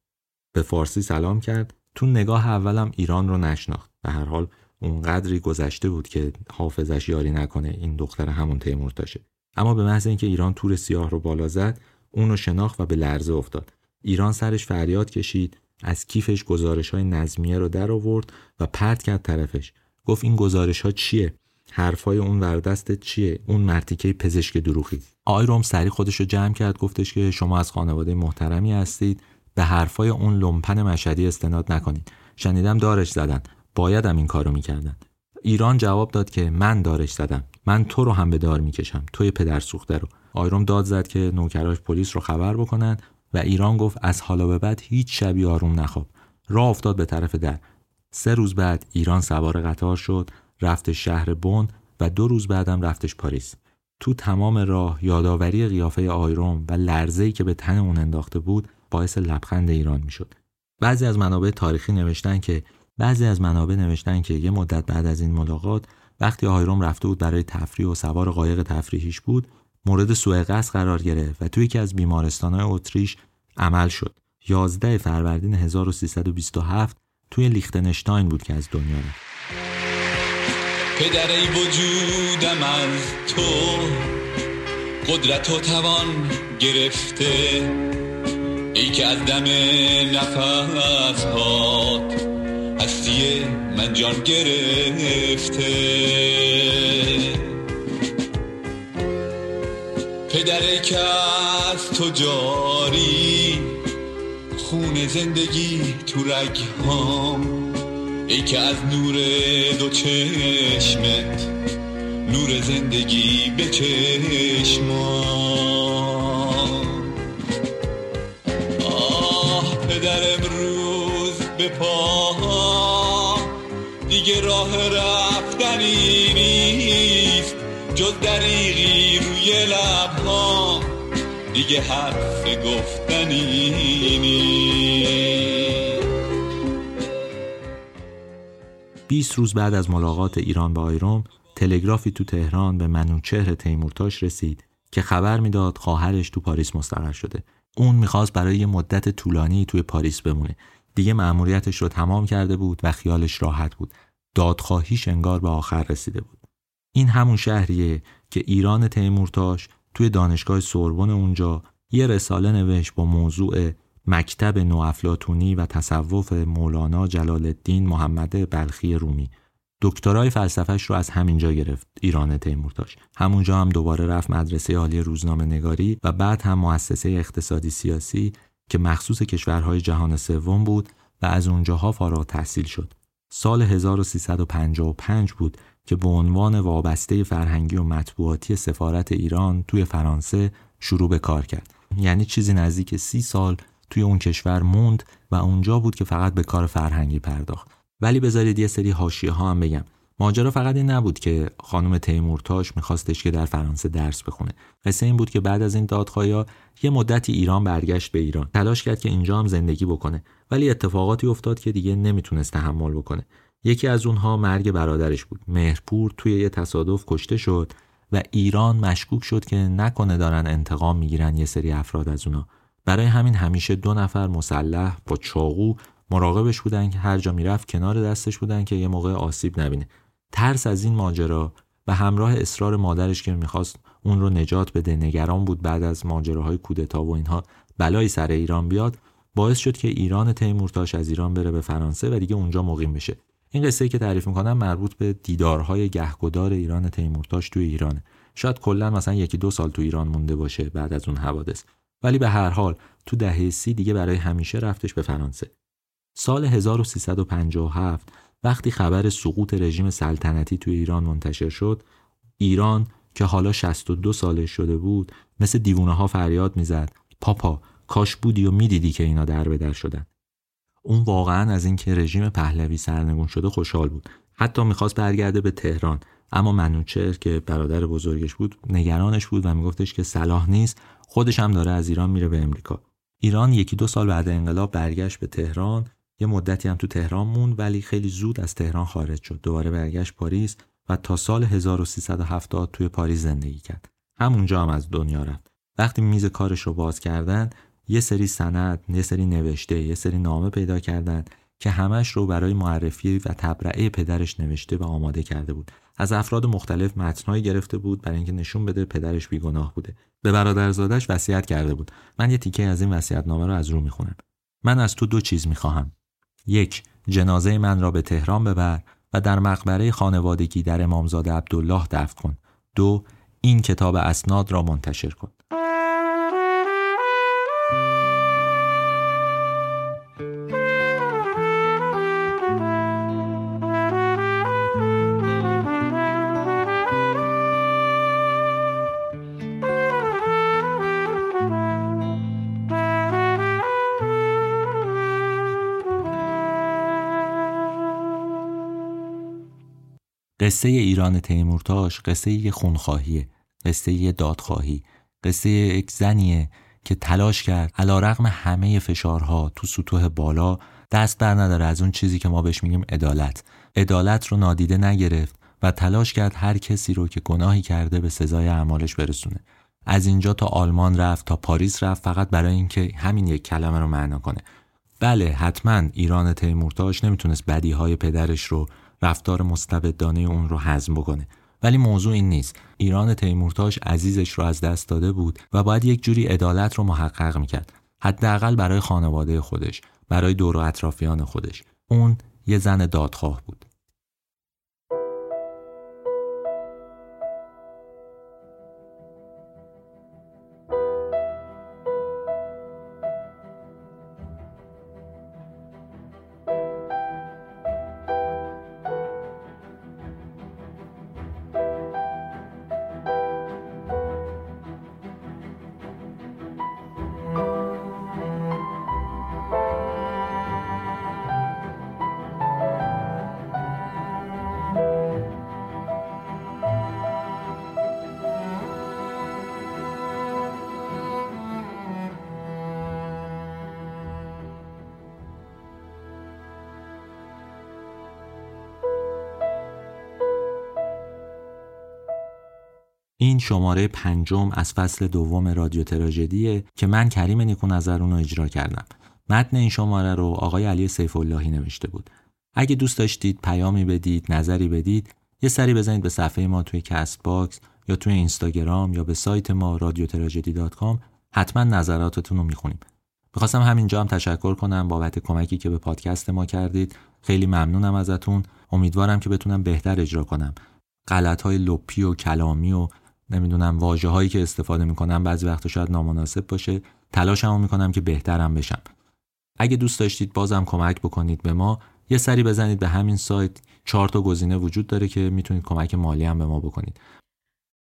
به فارسی سلام کرد. تو نگاه اولم ایران رو نشناخت. به هر حال اونقدری گذشته بود که حافظش یاری نکنه این دختر همون تیمورتاشه اما به محض اینکه ایران تور سیاه رو بالا زد اون رو شناخت و به لرزه افتاد. ایران سرش فریاد کشید از کیفش گزارش های نظمیه رو در آورد و پرت کرد طرفش. گفت این گزارش ها چیه؟ حرفای اون وردست چیه؟ اون مرتیکه پزشک دروغی. آیروم سری خودش رو جمع کرد گفتش که شما از خانواده محترمی هستید. به حرفای اون لمپن مشهدی استناد نکنید. شنیدم دارش زدن. بایدم این کارو می‌کردن. ایران جواب داد که من دارش زدم. من تو رو هم به دار می‌کشم. توی پدر سوخته رو. آیروم داد زد که نوکراش پلیس رو خبر بکنن و ایران گفت از حالا به بعد هیچ شبی آروم نخواب. راه افتاد به طرف در. سه روز بعد ایران سوار قطار شد. رفت شهر بون و دو روز بعدم رفتش پاریس. تو تمام راه یادآوری قیافه آیروم و لرزه‌ای که به تن اون انداخته بود باعث لبخند ایران می‌شد. بعضی از منابع تاریخی نوشتن که بعضی از منابع نوشتن که یه مدت بعد از این ملاقات وقتی آیروم رفته بود برای تفریح و سوار قایق تفریحیش بود مورد سوء قصد قرار گرفت و توی یکی از بیمارستانهای اتریش عمل شد. 11 فروردین 1327 توی لیختنشتاین بود که از دنیا رفت. پدر وجودم از تو قدرت و توان گرفته. ای که از دم نفس هات هستی من جان گرفته. پدر که از تو جاری خون زندگی تو رگهام ای که از نور دو چشمت نور زندگی به چشما آه پدر امروز به پا. دیگه راه رفتنی نیست. جز دریغی روی لبها. دیگه حرف گفتنی نیست. 20 روز بعد از ملاقات ایران با آیروم تلگرافی تو تهران به منوچهر تیمورتاش رسید که خبر می‌داد خواهرش تو پاریس مستقر شده. اون می‌خواست برای یه مدت طولانی توی پاریس بمونه. دیگه مأموریتش رو تمام کرده بود و خیالش راحت بود. دادخواهیش انگار به آخر رسیده بود. این همون شهریه که ایران تیمورتاش توی دانشگاه سوربن اونجا یه رساله نوشت با موضوع مکتب نوافلاتونی و تصوف مولانا جلال الدین محمد بلخی رومی. دکترای فلسفهش رو از همینجا گرفت ایران تیمورتاش همونجا هم دوباره رفت مدرسه عالی روزنامه نگاری و بعد هم مؤسسه اقتصادی سیاسی که مخصوص کشورهای جهان سوم بود و از اونجاها فارغ تحصیل شد. سال 1355 بود که به عنوان وابسته فرهنگی و مطبوعاتی سفارت ایران توی فرانسه شروع به کار کرد. یعنی چیزی نزدیک سی سال توی اون کشور موند و اونجا بود که فقط به کار فرهنگی پرداخت. ولی بذارید یه سری حاشیه ها هم بگم. ماجرا فقط این نبود که خانم تیمورتاش میخواستش که در فرانسه درس بخونه. قصه این بود که بعد از این دادخواهی یه مدتی ایران برگشت به ایران. تلاش کرد که اینجا هم زندگی بکنه. ولی اتفاقاتی افتاد که دیگه نمی‌تونست تحمل بکنه. یکی از اونها مرگ برادرش بود. مهرپور توی یه تصادف کشته شد و ایران مشکوک شد که نکنه دارن انتقام می‌گیرن یه سری افراد از اونا. برای همین همیشه دو نفر مسلح با چاقو مراقبش بودن که هر جا می‌رفت کنار دستش بودن که یه موقع آسیب نبینه. ترس از این ماجرا و همراه اصرار مادرش که می‌خواست اون رو نجات بده نگران بود بعد از ماجراهای کودتا و اینها بلایی سر ایران بیاد باعث شد که ایران تیمورتاش از ایران بره به فرانسه و دیگه اونجا مقیم بشه. این قصه که تعریف می‌کنم مربوط به دیدارهای گهگدار ایران تیمورتاش توی ایرانه. شاید کلا مثلا یکی دو سال تو ایران مونده باشه بعد از اون حوادث. ولی به هر حال تو دهه سی دیگه برای همیشه رفتش به فرانسه. سال 1357 وقتی خبر سقوط رژیم سلطنتی توی ایران منتشر شد ایران که حالا 62 سالش شده بود مثل دیوونه ها فریاد می‌زد پاپا کاش بودی و می‌دیدی که اینا در به در شدن. اون واقعا از اینکه رژیم پهلوی سرنگون شده خوشحال بود. حتی می‌خواست برگرده به تهران اما منوچهر که برادر بزرگش بود نگرانش بود و میگفتش که صلاح نیست خودش هم داره از ایران میره به امریکا. ایران یکی دو سال بعد انقلاب برگشت به تهران. یه مدتی هم تو تهران موند ولی خیلی زود از تهران خارج شد. دوباره برگشت پاریس و تا سال 1370 توی پاریس زندگی کرد. همونجا هم از دنیا رفت. وقتی میز کارش رو باز کردن یه سری سند یه سری نوشته یه سری نامه پیدا کردند که همش رو برای معرفی و تبرعه پدرش نوشته و آماده کرده بود. از افراد مختلف متنهایی گرفته بود برای اینکه نشون بده پدرش بیگناه بوده. به برادرزادش وصیت کرده بود. من یه تیکه از این نامه رو از رو می‌خونم. من از تو دو چیز می‌خواهم. یک جنازه من را به تهران ببر و در مقبره خانوادگی در امامزاده عبدالله دفن کن. دو این کتاب اسناد را منتشر کن. قصه ایران تیمورتاش قصه یه خونخواهیه قصه یه دادخواهی قصه یک زنیه که تلاش کرد علا رقم همه فشارها تو سطوح بالا دست بر نداره از اون چیزی که ما بهش میگیم عدالت. عدالت رو نادیده نگرفت و تلاش کرد هر کسی رو که گناهی کرده به سزای اعمالش برسونه. از اینجا تا آلمان رفت تا پاریس رفت فقط برای اینکه همین یک کلمه رو معنا کنه. بله حتما ایران تیمورتاش نمی‌تونست بدیهای پدرش رو رفتار مستبدانه اون رو هضم بکنه. ولی موضوع این نیست. ایران تیمورتاش عزیزش رو از دست داده بود و باید یک جوری عدالت رو محقق می‌کرد. حداقل برای خانواده خودش برای دور و اطرافیان خودش. اون یه زن دادخواه بود. شماره پنجم از فصل دوم رادیو تراژدیه که من کریم نیکو نظر رو اجرا کردم. متن این شماره رو آقای علی سیف اللهی نوشته بود. اگه دوست داشتید پیامی بدید، نظری بدید، یه سری بزنید به صفحه ما توی Castbox یا توی اینستاگرام یا به سایت ما رادیو تراژدی حتما نظراتتون رو می‌خونیم. می‌خواستم همینجا هم تشکر کنم بابت کمکی که به پادکست ما کردید. خیلی ممنونم ازتون. امیدوارم که بتونم بهتر اجرا کنم. غلط های لپی و کلامی و نمی‌دونم واژه هایی که استفاده می‌کنم بعضی وقتا شاید نامناسب باشه تلاشمو می‌کنم که بهترم بشم. اگه دوست داشتید بازم کمک بکنید به ما. یه سری بزنید به همین سایت. چهار تا گزینه وجود داره که می‌تونید کمک مالی هم به ما بکنید.